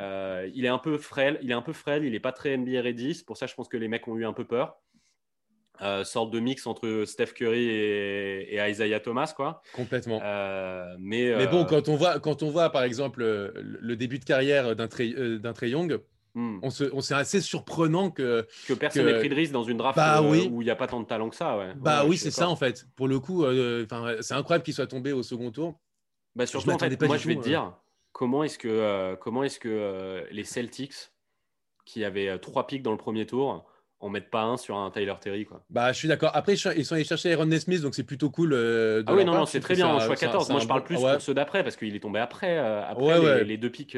Euh, il est un peu frêle, il est un peu frêle, il n'est pas très NBA ready. C'est pour ça, je pense que les mecs ont eu un peu peur. Euh, sorte de mix entre Steph Curry et, Isaiah Thomas, quoi. Complètement. Euh, mais, mais bon, quand on voit, quand on voit, par exemple, le début de carrière d'un Trey, Young, hmm. on, se, on c'est assez surprenant que que personne n'ait pris de risque dans une draft bah où il n'y a pas tant de talent que ça. Ouais. Bah oui, c'est ça en fait. Pour le coup, c'est incroyable qu'il soit tombé au second tour. Bah surtout, en fait, moi, je vais te dire comment est-ce que, euh, comment est-ce que euh, les Celtics, qui avaient euh, trois pics dans le premier tour, en mettent pas un sur un Tyler Terry quoi. Bah, je suis d'accord. Après, ils sont allés chercher Aaron Nesmith, donc c'est plutôt cool. ah oui, non, non c'est très bien, choix 14. Moi, je parle plus pour ceux d'après, parce qu'il est tombé après, après les, deux pics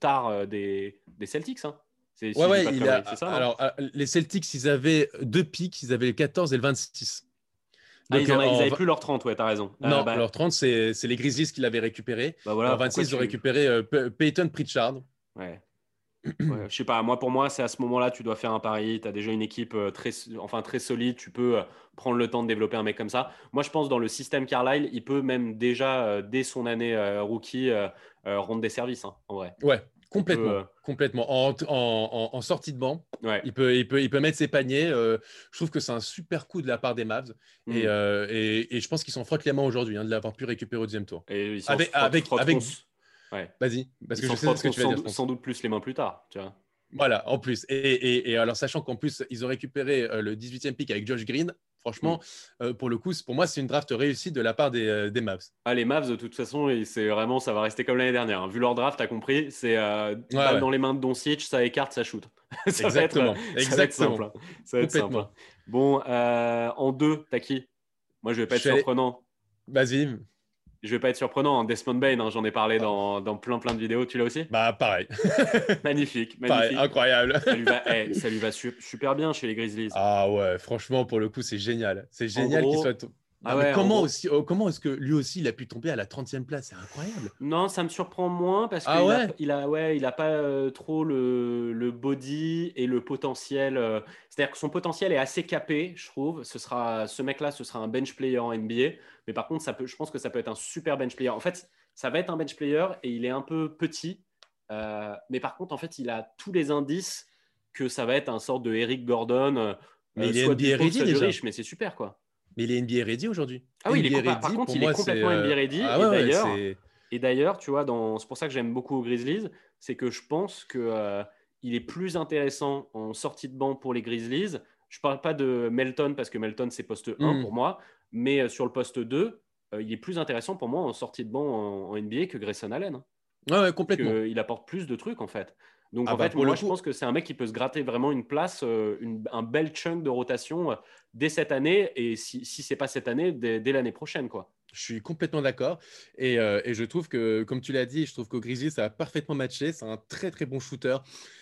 tard des, des Celtics. Hein. C'est, ouais, ouais, ça, Alors, les Celtics, ils avaient deux pics, ils avaient le 14 et le 26. Ah, ils, n'avaient plus leur 30, ouais, t'as raison. Non, bah leur 30, c'est les Grizzlies qui l'avaient récupéré. Bah voilà, en 26, ils ont récupéré Peyton Pritchard. Ouais. Ouais, je sais pas, moi pour moi, c'est à ce moment-là, tu dois faire un pari. Tu as déjà une équipe très, enfin, très solide. Tu peux prendre le temps de développer un mec comme ça. Moi, je pense dans le système Carlisle, il peut même déjà, dès son année rookie, rendre des services, hein, en vrai. Ouais, Complètement, euh, complètement. En, sortie de banc, il, peut, il, peut, il peut mettre ses paniers. Euh, je trouve que c'est un super coup de la part des Mavs. Et, mm. euh, et, je pense qu'ils s'en frottent les mains aujourd'hui hein, de l'avoir pu récérer au deuxième tour. Et ils avec, avec, avec... Vas-y, parce que je sais ce que tu vas dire. Sans doute plus les mains plus tard, tu vois. Voilà, en plus. Et, et alors, sachant qu'en plus, ils ont récupéré le 18e pick avec Josh Green, Franchement, mm. euh, pour le coup, pour moi, c'est une draft réussie de la part des, euh, des Mavs. Ah, les Mavs, de toute façon, c'est vraiment, ça va rester comme l'année dernière. Hein. Vu leur draft, tu as compris, c'est euh, dans les mains de Doncic, ça écarte, ça shoot. [LAUGHS] ça Exactement. Va être, Exactement. simple. Hein. Ça va être simple. Hein. Bon, en deux, t'as qui? Moi, je vais pas être surprenant. Vas-y je vais pas être surprenant, hein. Desmond Bain, hein, j'en ai parlé dans, dans, plein plein de vidéos, tu l'as aussi? Bah pareil. [LAUGHS] magnifique, magnifique. incroyable. ça lui va, [LAUGHS] eh, ça lui va super bien chez les Grizzlies. Ah ouais, franchement pour le coup c'est génial. C'est génial qu'il soit ah comment, aussi, oh, comment est-ce que lui aussi il a pu tomber à la 30e place? C'est incroyable. Non, ça me surprend moins parce qu'il ah il a, ouais, il a pas euh, trop le, le, body et le potentiel. Euh, c'est-à-dire que son potentiel est assez capé, je trouve. Ce, sera, ce mec-là, ce sera un bench player en NBA. Mais par contre, ça peut, je pense que ça peut être un super bench player. En fait, ça va être un bench player et il est un peu petit. Euh, mais par contre, en fait, il a tous les indices que ça va être un sort de Eric Gordon. mais il est NBA ready déjà. Riche, mais c'est super quoi. Mais il est NBA ready aujourd'hui. Ah oui, il est ready, par contre, il est complètement NBA euh, ready. Ah et d'ailleurs, tu vois, c'est pour ça que j'aime beaucoup Grizzlies, c'est que je pense que euh, il est plus intéressant en sortie de banc pour les Grizzlies. Je parle pas de Melton parce que Melton c'est poste 1 hmm. pour moi, mais euh, sur le poste 2, il est plus intéressant pour moi en sortie de banc en, NBA que Grayson Allen. Ouais, ouais, complètement. il apporte plus de trucs en fait. Donc ah en bah, fait, moi je pense que c'est un mec qui peut se gratter vraiment une place, un bel chunk de rotation dès cette année et si, si c'est pas cette année, dès, l'année prochaine. quoi. Je suis complètement d'accord. Euh, et, je trouve que, comme tu l'as dit, je trouve qu'au Grizzlies, ça a parfaitement matché. C'est un très, très bon shooter.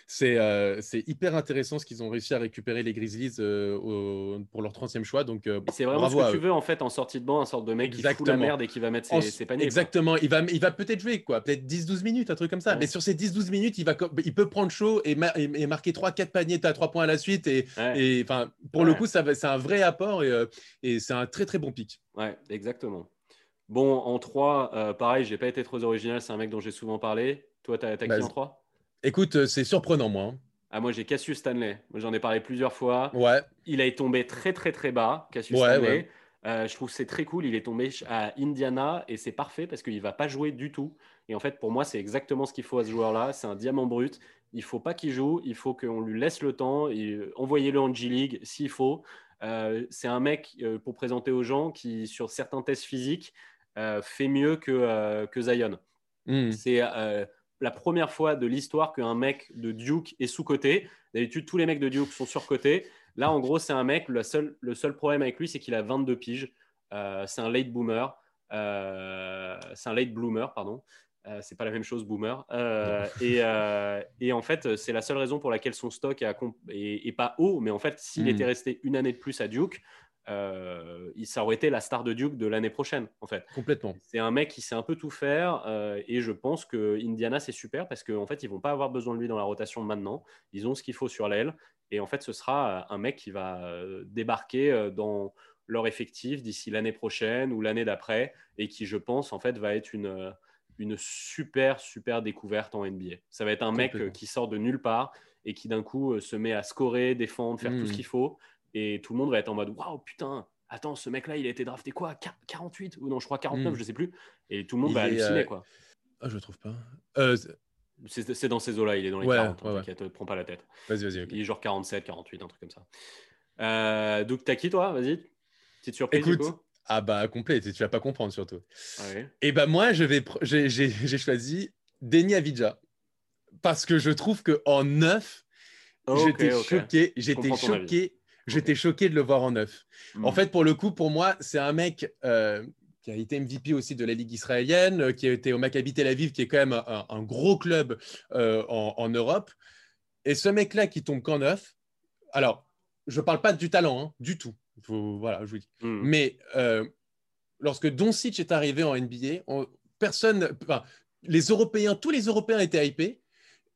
C'est euh, hyper intéressant ce qu'ils ont réussi à récupérer les Grizzlies euh, pour leur 30e choix. Donc, c'est vraiment ce que tu veux, en fait, en sortie de banc, un sorte de mec qui fout la merde et qui va mettre ses, paniers. Exactement. Il va, il va peut-être jouer, quoi. Peut-être 10-12 minutes, un truc comme ça. Mais sur ces 10-12 minutes, il, va, il peut prendre chaud et, et, marquer 3-4 paniers à 3 points à la suite. Et, et pour le coup, c'est un vrai apport et, et c'est un très, très bon pic. Ouais, exactement. Bon, en 3, euh, pareil, j'ai pas été trop original, c'est un mec dont j'ai souvent parlé. Toi, tu as, qui en 3 Écoute, euh, c'est surprenant, moi. Hein. Ah, moi, j'ai Cassius Stanley. Moi, j'en ai parlé plusieurs fois. Ouais. Il est tombé très, très, très bas, Cassius Stanley. Euh, je trouve que c'est très cool. Il est tombé à Indiana et c'est parfait parce qu'il ne va pas jouer du tout. Et en fait, pour moi, c'est exactement ce qu'il faut à ce joueur-là. C'est un diamant brut. Il ne faut pas qu'il joue. Il faut qu'on lui laisse le temps. Envoyez-le en G-League s'il faut. c'est un mec, pour présenter aux gens, qui, sur certains tests physiques, euh, fait mieux que, euh, que Zion. Hmm. C'est euh, la première fois de l'histoire qu'un mec de Duke est sous-côté. D'habitude, tous les mecs de Duke sont sur-côté. Là, en gros, c'est un mec, le seul, le seul problème avec lui, c'est qu'il a 22 piges. c'est un late boomer. c'est un late bloomer, pardon. c'est pas la même chose, boomer. [LAUGHS] et, et, en fait, c'est la seule raison pour laquelle son stock est, pas haut. Mais en fait, s'il hmm. était resté une année de plus à Duke, euh, ça aurait été la star de Duke de l'année prochaine, en fait. Complètement. C'est un mec qui sait un peu tout faire euh, et je pense que Indiana c'est super parce qu'en en fait ils vont pas avoir besoin de lui dans la rotation maintenant. Ils ont ce qu'il faut sur l'aile et en fait ce sera un mec qui va euh, débarquer dans leur effectif d'ici l'année prochaine ou l'année d'après et qui je pense en fait va être une une super super découverte en NBA. Ça va être un mec qui sort de nulle part et qui d'un coup se met à scorer, défendre, faire tout ce hmm. qu'il faut et tout le monde va être en mode waouh, putain, attends, ce mec-là, il a été drafté quoi 48 Ou non, je crois 49, hmm. je sais plus. Et tout le monde va halluciner, euh, quoi. Ah, je le trouve pas. Euh, c'est dans ces eaux-là, il est dans les 40, ouais, t'inquiète, prends pas la tête. Vas-y, vas-y. Il est genre 47, 48, un truc comme ça. Euh, donc, t'as qui, toi? Vas-y. Petite surprise, Écoute, du coup ah bah complet, tu vas pas comprendre surtout. Ah Et bah moi, je vais, [LAUGHS] j'ai choisi Denis Avidja parce que je trouve que en neuf, j'étais choqué, j'étais choqué J'étais choqué de le voir en neuf. En hmm. fait, pour le coup, pour moi, c'est un mec euh, qui a été MVP aussi de la Ligue israélienne, euh, qui a été au Maccabi Tel Aviv, qui est quand même un, gros club euh, en, Europe. Et ce mec-là qui tombe qu'en neuf, alors, je ne parle pas du talent, hein, du tout. voilà, je vous dis. Hmm. Mais lorsque Doncic est arrivé en NBA, personne, les Européens, tous les Européens étaient hypés.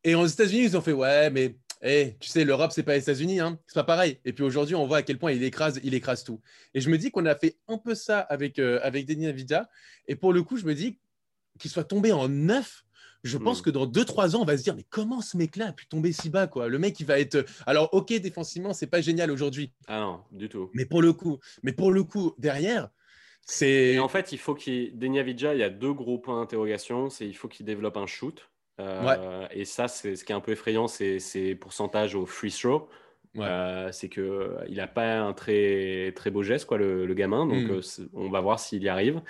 Et aux États-Unis, ils ont fait ouais, mais hey, tu sais, l'Europe, c'est pas les États-Unis, hein, c'est pas pareil. Et puis aujourd'hui, on voit à quel point il écrase, il écrase tout. Et je me dis qu'on a fait un peu ça avec euh, avec Denis Avidia. Et pour le coup, je me dis qu'il soit tombé en neuf. Je pense hmm. que dans 2-3 ans, on va se dire, mais comment ce mec-là a pu tomber si bas quoi? Le mec, il va être. Alors, ok, défensivement, c'est pas génial aujourd'hui. Ah non, du tout. Mais pour le coup, mais pour le coup, derrière, c'est. En fait, il faut qu'il. Denis Avidja, il y a deux gros points d'interrogation. C'est il faut qu'il développe un shoot. Euh, et ça, c'est ce qui est un peu effrayant, c'est ses pourcentages au free throw. Euh, c'est qu'il euh, n'a pas un très, très beau geste, quoi, le, gamin. Donc, hmm. on va voir s'il y arrive.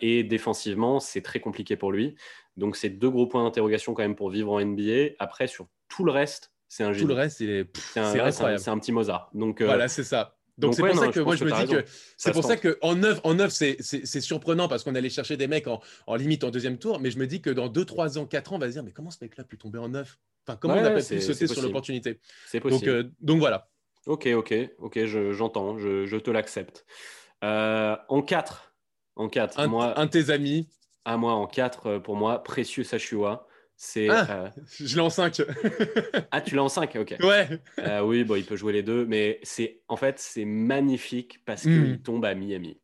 et défensivement, c'est très compliqué pour lui. Donc, c'est deux gros points d'interrogation quand même pour vivre en NBA. Après, sur tout le reste, c'est un génie. Tout le reste, c'est un, un, petit Mozart. Donc, voilà, c'est ça. Donc c'est pour ça que moi je me dis que c'est pour ça que en neuf, en neuf c'est surprenant parce qu'on allait chercher des mecs en, en, limite en deuxième tour, mais je me dis que dans 2, 3 ans, 4 ans, on va se dire mais comment ce mec-là a pu tomber en neuf? Enfin comment on a pu sauter sur l'opportunité? C'est possible. Donc, euh, donc, voilà. Ok, ok, ok, j'entends, je, je, te l'accepte. Euh, en 4, en 4, un, moi, un de tes amis. À moi en 4, euh, pour moi, Précieux Sachua. C'est, ah, euh, Je l'ai en 5. ah, tu l'as en 5, ok. Ouais. Euh, oui, bon, il peut jouer les deux, mais c'est en fait, c'est magnifique parce qu'il hmm. tombe à Miami.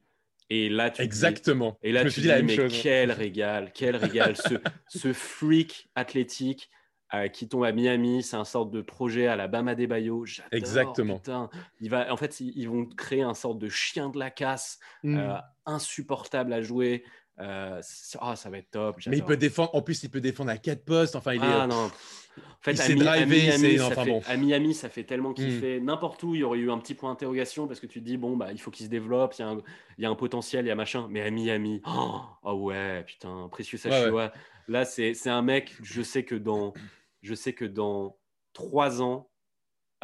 Et là, tu Exactement. et là, tu dis, mais quel régal, quel régal. ce, [LAUGHS] ce freak athlétique euh, qui tombe à Miami, c'est un sorte de projet à la Bama des Bayo. Exactement. Putain. Il va, en fait, ils vont créer un sorte de chien de la casse, hmm. insupportable à jouer. Euh, oh, ça va être top. Mais il peut défendre. En plus, il peut défendre à quatre postes. Enfin, il est. Ah non. En fait, à, Miami, ça fait, à Miami, ça fait tellement kiffer. Hmm. N'importe où, il y aurait eu un petit point d'interrogation parce que tu te dis, bon, bah, il faut qu'il se développe, il y, a un, il y, a un, potentiel, il y a machin. Mais à Miami, oh, [GASPS] oh ouais, putain, précieux Sachua. Là, c'est un mec, je sais que dans, je sais que dans trois ans,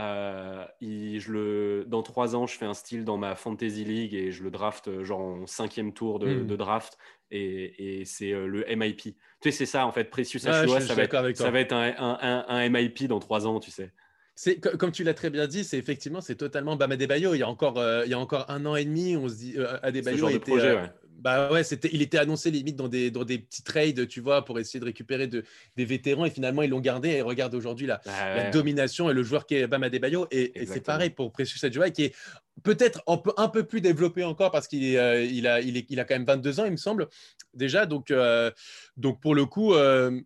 euh, je le, dans trois ans, je fais un style dans ma Fantasy League et je le draft euh, genre en cinquième tour de, hmm. draft et, et c'est euh, le MIP. Tu sais, c'est ça en fait, Precious ça, va être, ça va être un, un, un, MIP dans trois ans, tu sais. C'est comme tu l'as très bien dit, c'est effectivement c'est totalement Bama Bayo. Il y a encore il y a encore un an et demi, on se dit Adebayo était, projet, ouais. Bah ouais, c'était, il était annoncé limite dans des, dans des petits trades, tu vois, pour essayer de récupérer de, des vétérans. Et finalement, ils l'ont gardé. Et regarde aujourd'hui la, la, domination et le joueur qui est Bama Debayo. Et, et c'est pareil pour Precious Adjoa, qui est peut-être un peu, un peu plus développé encore parce qu'il euh, il a, il, est, il a quand même 22 ans, il me semble, déjà. Donc, euh, donc pour le coup, euh,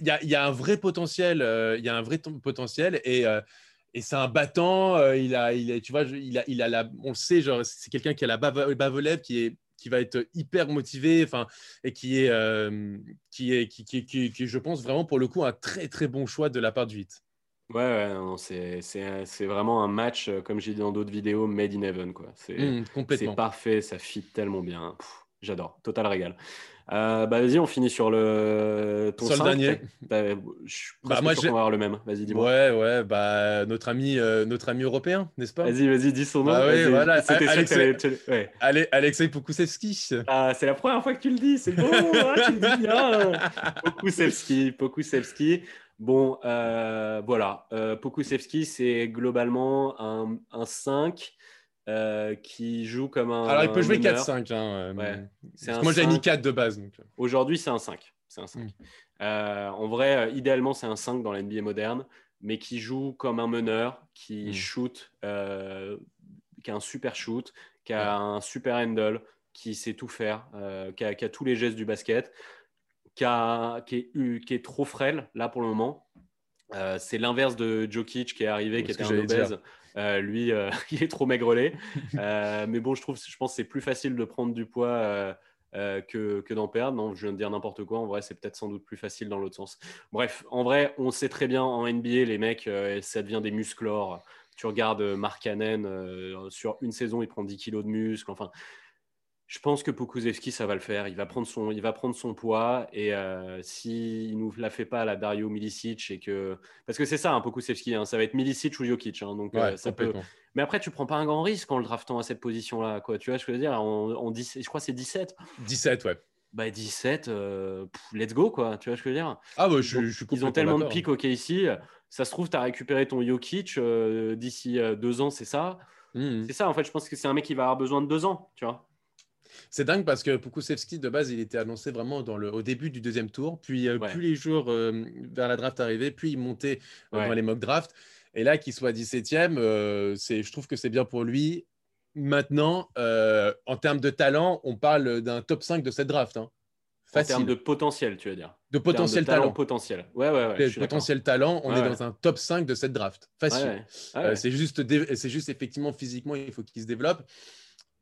il y, a, y, a, un vrai potentiel. Il y a un vrai potentiel. Et et c'est un battant. il a, il a, tu vois, il a, il a la, on le sait, genre, c'est quelqu'un qui a la bave, bave qui est qui va être hyper motivé, enfin, et qui est, euh, qui est, qui, qui, qui, je pense vraiment pour le coup un très très bon choix de la part du 8. Ouais, ouais c'est vraiment un match, euh, comme j'ai dit dans d'autres vidéos, made in heaven. C'est mmh, parfait, ça fit tellement bien. J'adore, total régal. Euh, bah vas-y, on finit sur le ton sur le dernier. Bah, je suis bah, moi, sûr qu'on va avoir le même. Vas-y, dis-moi. Ouais, ouais, bah notre ami, euh, notre ami européen, n'est-ce pas? Vas-y, vas-y, dis son nom. Ah ouais, voilà. Alexei, ouais. Alexei Pokusevski. Ah, c'est la première fois que tu le dis. C'est beau, hein, tu le dis bien. [LAUGHS] Pokusevski, Pokusevski. Bon, euh, voilà. Pokusevski, c'est globalement un, un 5. Euh, qui joue comme un. Alors, il peut jouer 4-5. Hein, moi, j'ai mis 4 de base. Euh. Aujourd'hui, c'est un 5. C'est un 5. Mm. Euh, en vrai, idéalement, c'est un 5 dans la NBA moderne, mais qui joue comme un meneur, qui mm. shoot, qui a un super shoot, qui a un super handle, qui sait tout faire, qui a, qui, a, tous les gestes du basket, qui, a, qui, est, qui est trop frêle, là, pour le moment. C'est l'inverse de Jokic qui est arrivé, qui était un obèse. Euh, lui, euh, [LAUGHS] il est trop maigrelet. Euh, [LAUGHS] mais bon, je trouve, je pense que c'est plus facile de prendre du poids que, que d'en perdre. Non, je viens de dire n'importe quoi. En vrai, c'est peut-être sans doute plus facile dans l'autre sens. Bref, en vrai, on sait très bien en NBA, les mecs, ça devient des musclores. Tu regardes Mark Cannon, sur une saison, il prend 10 kilos de muscles. Enfin, je pense que Pokusevski, ça va le faire. Il va prendre son, il va prendre son poids. Et euh, s'il ne nous la fait pas, la Dario Milicic, et que. Parce que c'est ça, un hein, Pokusevski. Hein, ça va être Milicic ou Jokic. Hein, donc, euh, ça peut... Mais après, tu prends pas un grand risque en le draftant à cette position-là. Quoi. Tu vois, je veux dire, en, je crois que c'est 17. 17, ouais. Bah 17, euh, let's go, quoi. Tu vois ce que je veux dire? Ah, bah, je, je, suis Ils ont tellement de pics, ok, ici. Ça se trouve, tu as récupéré ton Jokic d'ici deux ans, c'est ça? Hmm. C'est ça, en fait, je pense que c'est un mec qui va avoir besoin de deux ans, tu vois? C'est dingue parce que Pokusevski, de base, il était annoncé vraiment dans le, au début du deuxième tour. Puis, plus les jours vers la draft arrivaient, plus il montait dans les mock drafts. Et là, qu'il soit 17e, je trouve que c'est bien pour lui. Maintenant, en termes de talent, on parle d'un top 5 de cette draft. Hein. En termes de potentiel, tu veux dire De potentiel talent. Potentiel. Ouais, ouais, ouais. potentiel talent, on est dans un top 5 de cette draft. Facile. c'est juste, c'est juste effectivement physiquement, il faut qu'il se développe.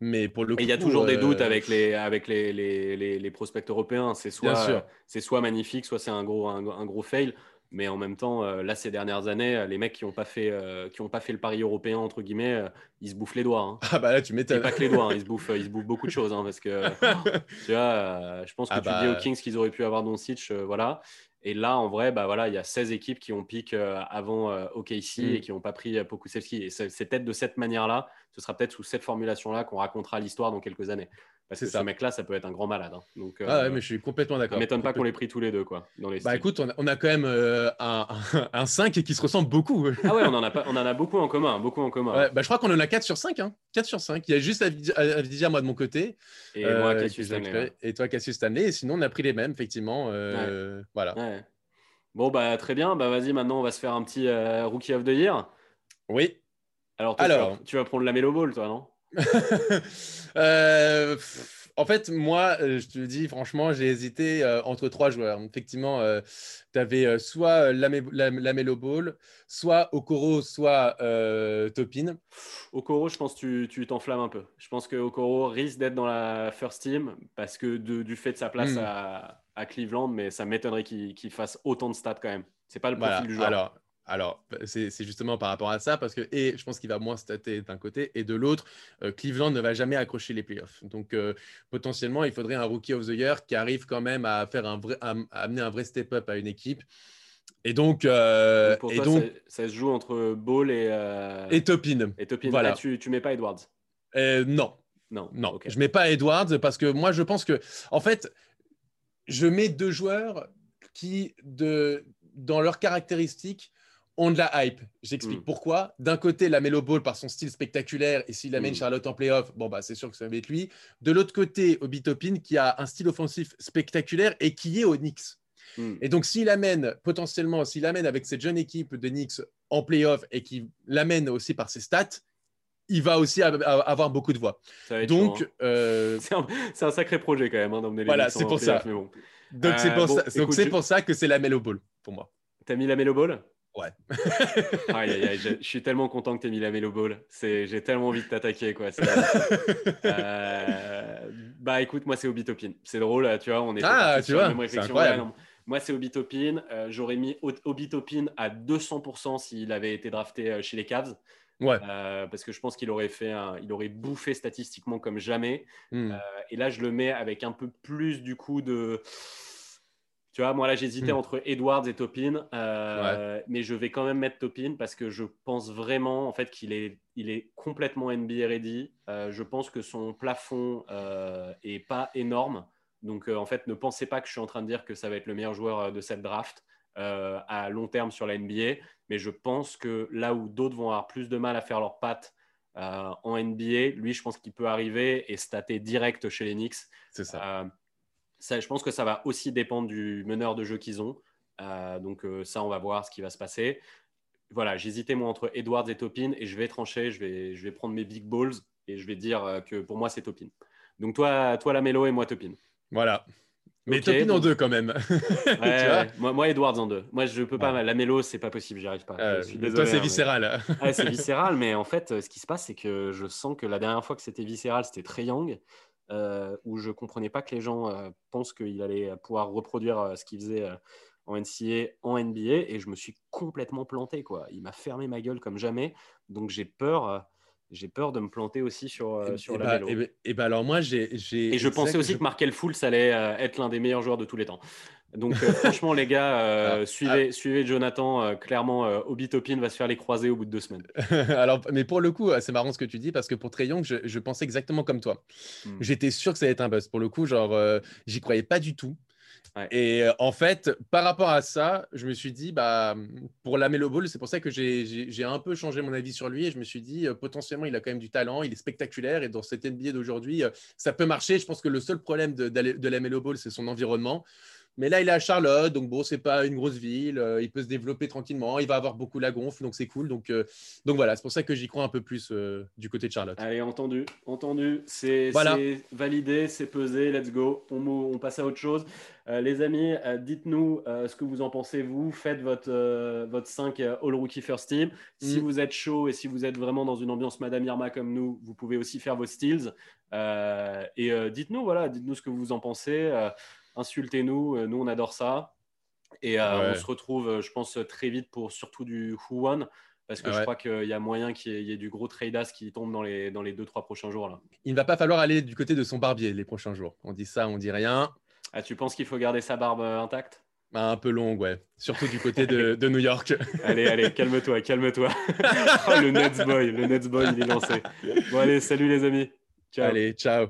Mais pour le il y a toujours des doutes euh, avec les, avec les, les, les, prospects européens. C'est soit, c'est soit magnifique, soit c'est un gros, un, gros fail. Mais en même temps, euh, là, ces dernières années, les mecs qui n'ont pas, fait, euh, qui pas fait le pari européen, entre guillemets, ils se bouffent les doigts. Hein. Ah bah là, tu m'étonnes. pas que les doigts, hein. ils, se bouffent, ils se bouffent beaucoup de choses. Hein, parce que, [LAUGHS] tu vois, je pense que ah tu dis aux bah. Kings qu'ils auraient pu avoir Doncic, voilà. Et là, en vrai, bah voilà, il y a 16 équipes qui ont piqué euh, avant euh, OKC mm. et qui n'ont pas pris euh, Pokusevski. Et c'est peut-être de cette manière-là, ce sera peut-être sous cette formulation-là qu'on racontera l'histoire dans quelques années. Parce que ce mec-là, ça peut être un grand malade. Hein. Donc, ah ouais, mais je suis complètement d'accord. Ça m'étonne pas qu'on l'ait pris tous les deux. Quoi, dans les bah écoute, on a, quand même un, [LAUGHS] un, 5 qui se ressemble beaucoup. ah ouais, on en a, pas, on en a beaucoup en commun. Beaucoup en commun. Ouais, bah, je crois qu'on en a 4 sur 5. Hein. 4 sur 5. Il y a juste à moi de mon côté. Et moi, Cassius Stanley. Et toi, Cassius Stanley. Et sinon, on a pris les mêmes, effectivement. Voilà. Bon, bah très bien. Bah vas-y, maintenant on va se faire un petit euh, Rookie of the Year. Oui. Alors, Alors... Tu, vas, prendre la Melo Ball, toi, non? [LAUGHS] euh, En fait, moi, euh, je te dis franchement, j'ai hésité entre trois joueurs. Effectivement, tu avais soit la, la, Melo Ball, soit Okoro, soit Topin. Okoro, je pense que tu t'enflammes un peu. Je pense que Okoro risque d'être dans la first team parce que du fait de sa place hmm. à à Cleveland, mais ça m'étonnerait qu'il fasse autant de stats quand même. C'est pas le profil du joueur. Alors, alors c'est justement par rapport à ça, parce que, et je pense qu'il va moins stater d'un côté, et de l'autre, euh, Cleveland ne va jamais accrocher les playoffs. Donc, euh, potentiellement, il faudrait un rookie of the year qui arrive quand même à, faire un vrai, à, amener un vrai step-up à une équipe. Et donc, euh, et donc ça, se joue entre Ball et, et Topin. Et Topin. Voilà. tu, tu mets pas Edwards? Non. Non, non. je mets pas Edwards parce que moi, je pense que, en fait, je mets deux joueurs qui, de, dans leurs caractéristiques, ont de la hype. J'explique mm. pourquoi. D'un côté, la Melo Ball par son style spectaculaire, et s'il amène mm. Charlotte en playoff, bon, bah, c'est sûr que ça va être lui. De l'autre côté, Obi Topin, qui a un style offensif spectaculaire et qui est au Knicks. Mm. Et donc, s'il amène potentiellement, s'il amène avec cette jeune équipe de Knicks en playoff et qui l'amène aussi par ses stats, il va aussi avoir beaucoup de voix. Donc, hein. euh, [LAUGHS] c'est un, sacré projet quand même hein, d'emmener les Voilà, c'est pour ça. Donc, c'est pour, euh, ça, pour ça que c'est la Melo Ball pour moi. T'as mis la Melo Ball? Ouais. [LAUGHS] je, suis tellement content que tu aies mis la Melo Ball. J'ai tellement envie de t'attaquer. quoi. [LAUGHS] Euh, bah écoute, moi c'est Obitopin. C'est drôle, tu vois, on est ah, tu vois, moi c'est Obitopin. J'aurais mis Obitopin à 200% s'il avait été drafté chez les Cavs. Ouais. Euh, parce que je pense qu'il aurait fait, il aurait bouffé statistiquement comme jamais. Hmm. Euh, et là, je le mets avec un peu plus du coup de. Tu vois, moi là, j'hésitais hmm. entre Edwards et Topin, euh, mais je vais quand même mettre Topin parce que je pense vraiment en fait qu'il est, il est complètement NBA ready. je pense que son plafond est pas énorme. Donc en fait, ne pensez pas que je suis en train de dire que ça va être le meilleur joueur de cette draft. Euh, à long terme sur la NBA. Mais je pense que là où d'autres vont avoir plus de mal à faire leurs pattes euh, en NBA, lui, je pense qu'il peut arriver et stater direct chez les Knicks. C'est ça. Euh, ça. Je pense que ça va aussi dépendre du meneur de jeu qu'ils ont. donc ça, on va voir ce qui va se passer. Voilà, j'hésitais moi entre Edwards et Topin et je vais trancher, je vais, je vais prendre mes big balls et je vais dire que pour moi c'est Topin. Donc toi, toi la Mélo et moi Topin. Voilà. Mais Topin en deux quand même. [LAUGHS] moi, moi, Edwards en deux. Moi, je peux pas. La mélo, c'est pas possible, j'y arrive pas. Euh, toi, c'est hein, viscéral. [LAUGHS] c'est viscéral, mais en fait, ce qui se passe, c'est que je sens que la dernière fois que c'était viscéral, c'était très young, euh, où je comprenais pas que les gens euh, pensent qu'il allait pouvoir reproduire euh, ce qu'il faisait en NCA, en NBA, et je me suis complètement planté. Quoi. Il m'a fermé ma gueule comme jamais. Donc, j'ai peur j'ai peur de me planter aussi sur, euh, sur la bah, Et, et bah alors moi, j'ai. Et je pensais aussi que Markel Fultz allait être l'un des meilleurs joueurs de tous les temps. Donc euh, franchement, les gars, [LAUGHS] ah, suivez, ah. suivez Jonathan. clairement, Obi Topin va se faire les croiser au bout de deux semaines. [LAUGHS] alors, mais pour le coup, c'est marrant ce que tu dis parce que pour Trey Young, je, pensais exactement comme toi. Hmm. J'étais sûr que ça allait être un buzz. Pour le coup, genre, j'y croyais pas du tout. Et euh, en fait, par rapport à ça, je me suis dit, bah, pour la Melo Ball, c'est pour ça que j'ai un peu changé mon avis sur lui et je me suis dit, euh, potentiellement, il a quand même du talent, il est spectaculaire et dans cette NBA d'aujourd'hui, euh, ça peut marcher. Je pense que le seul problème de, de la Melo Ball, c'est son environnement. Mais là, il est à Charlotte, donc bon, c'est pas une grosse ville. Euh, il peut se développer tranquillement. Il va avoir beaucoup la gonfle, donc c'est cool. Donc, euh, donc voilà, c'est pour ça que j'y crois un peu plus euh, du côté de Charlotte. Allez, entendu, entendu. C'est validé, c'est pesé. Let's go. On, on, passe à autre chose. les amis, dites-nous ce que vous en pensez. Vous faites votre votre 5 All Rookie First Team. Si mm. vous êtes chaud et si vous êtes vraiment dans une ambiance Madame Irma comme nous, vous pouvez aussi faire vos steals. et dites-nous, voilà, dites-nous ce que vous en pensez insultez-nous, euh, nous on adore ça. Et euh, on se retrouve, euh, je pense, très vite pour surtout du Who One parce que je crois qu'il y a moyen qu'il y, ait du gros trade qui tombe dans les, dans les deux, trois prochains jours. Là. Il ne va pas falloir aller du côté de son barbier les prochains jours. On dit ça, on dit rien. Ah, tu penses qu'il faut garder sa barbe intacte? Un peu longue, ouais. Surtout du côté de, de New York. [LAUGHS] allez, allez, calme-toi, calme-toi. [LAUGHS] oh, le Nets Boy, le Nets Boy, il est lancé. Bon, allez, salut les amis. Ciao. Allez, ciao.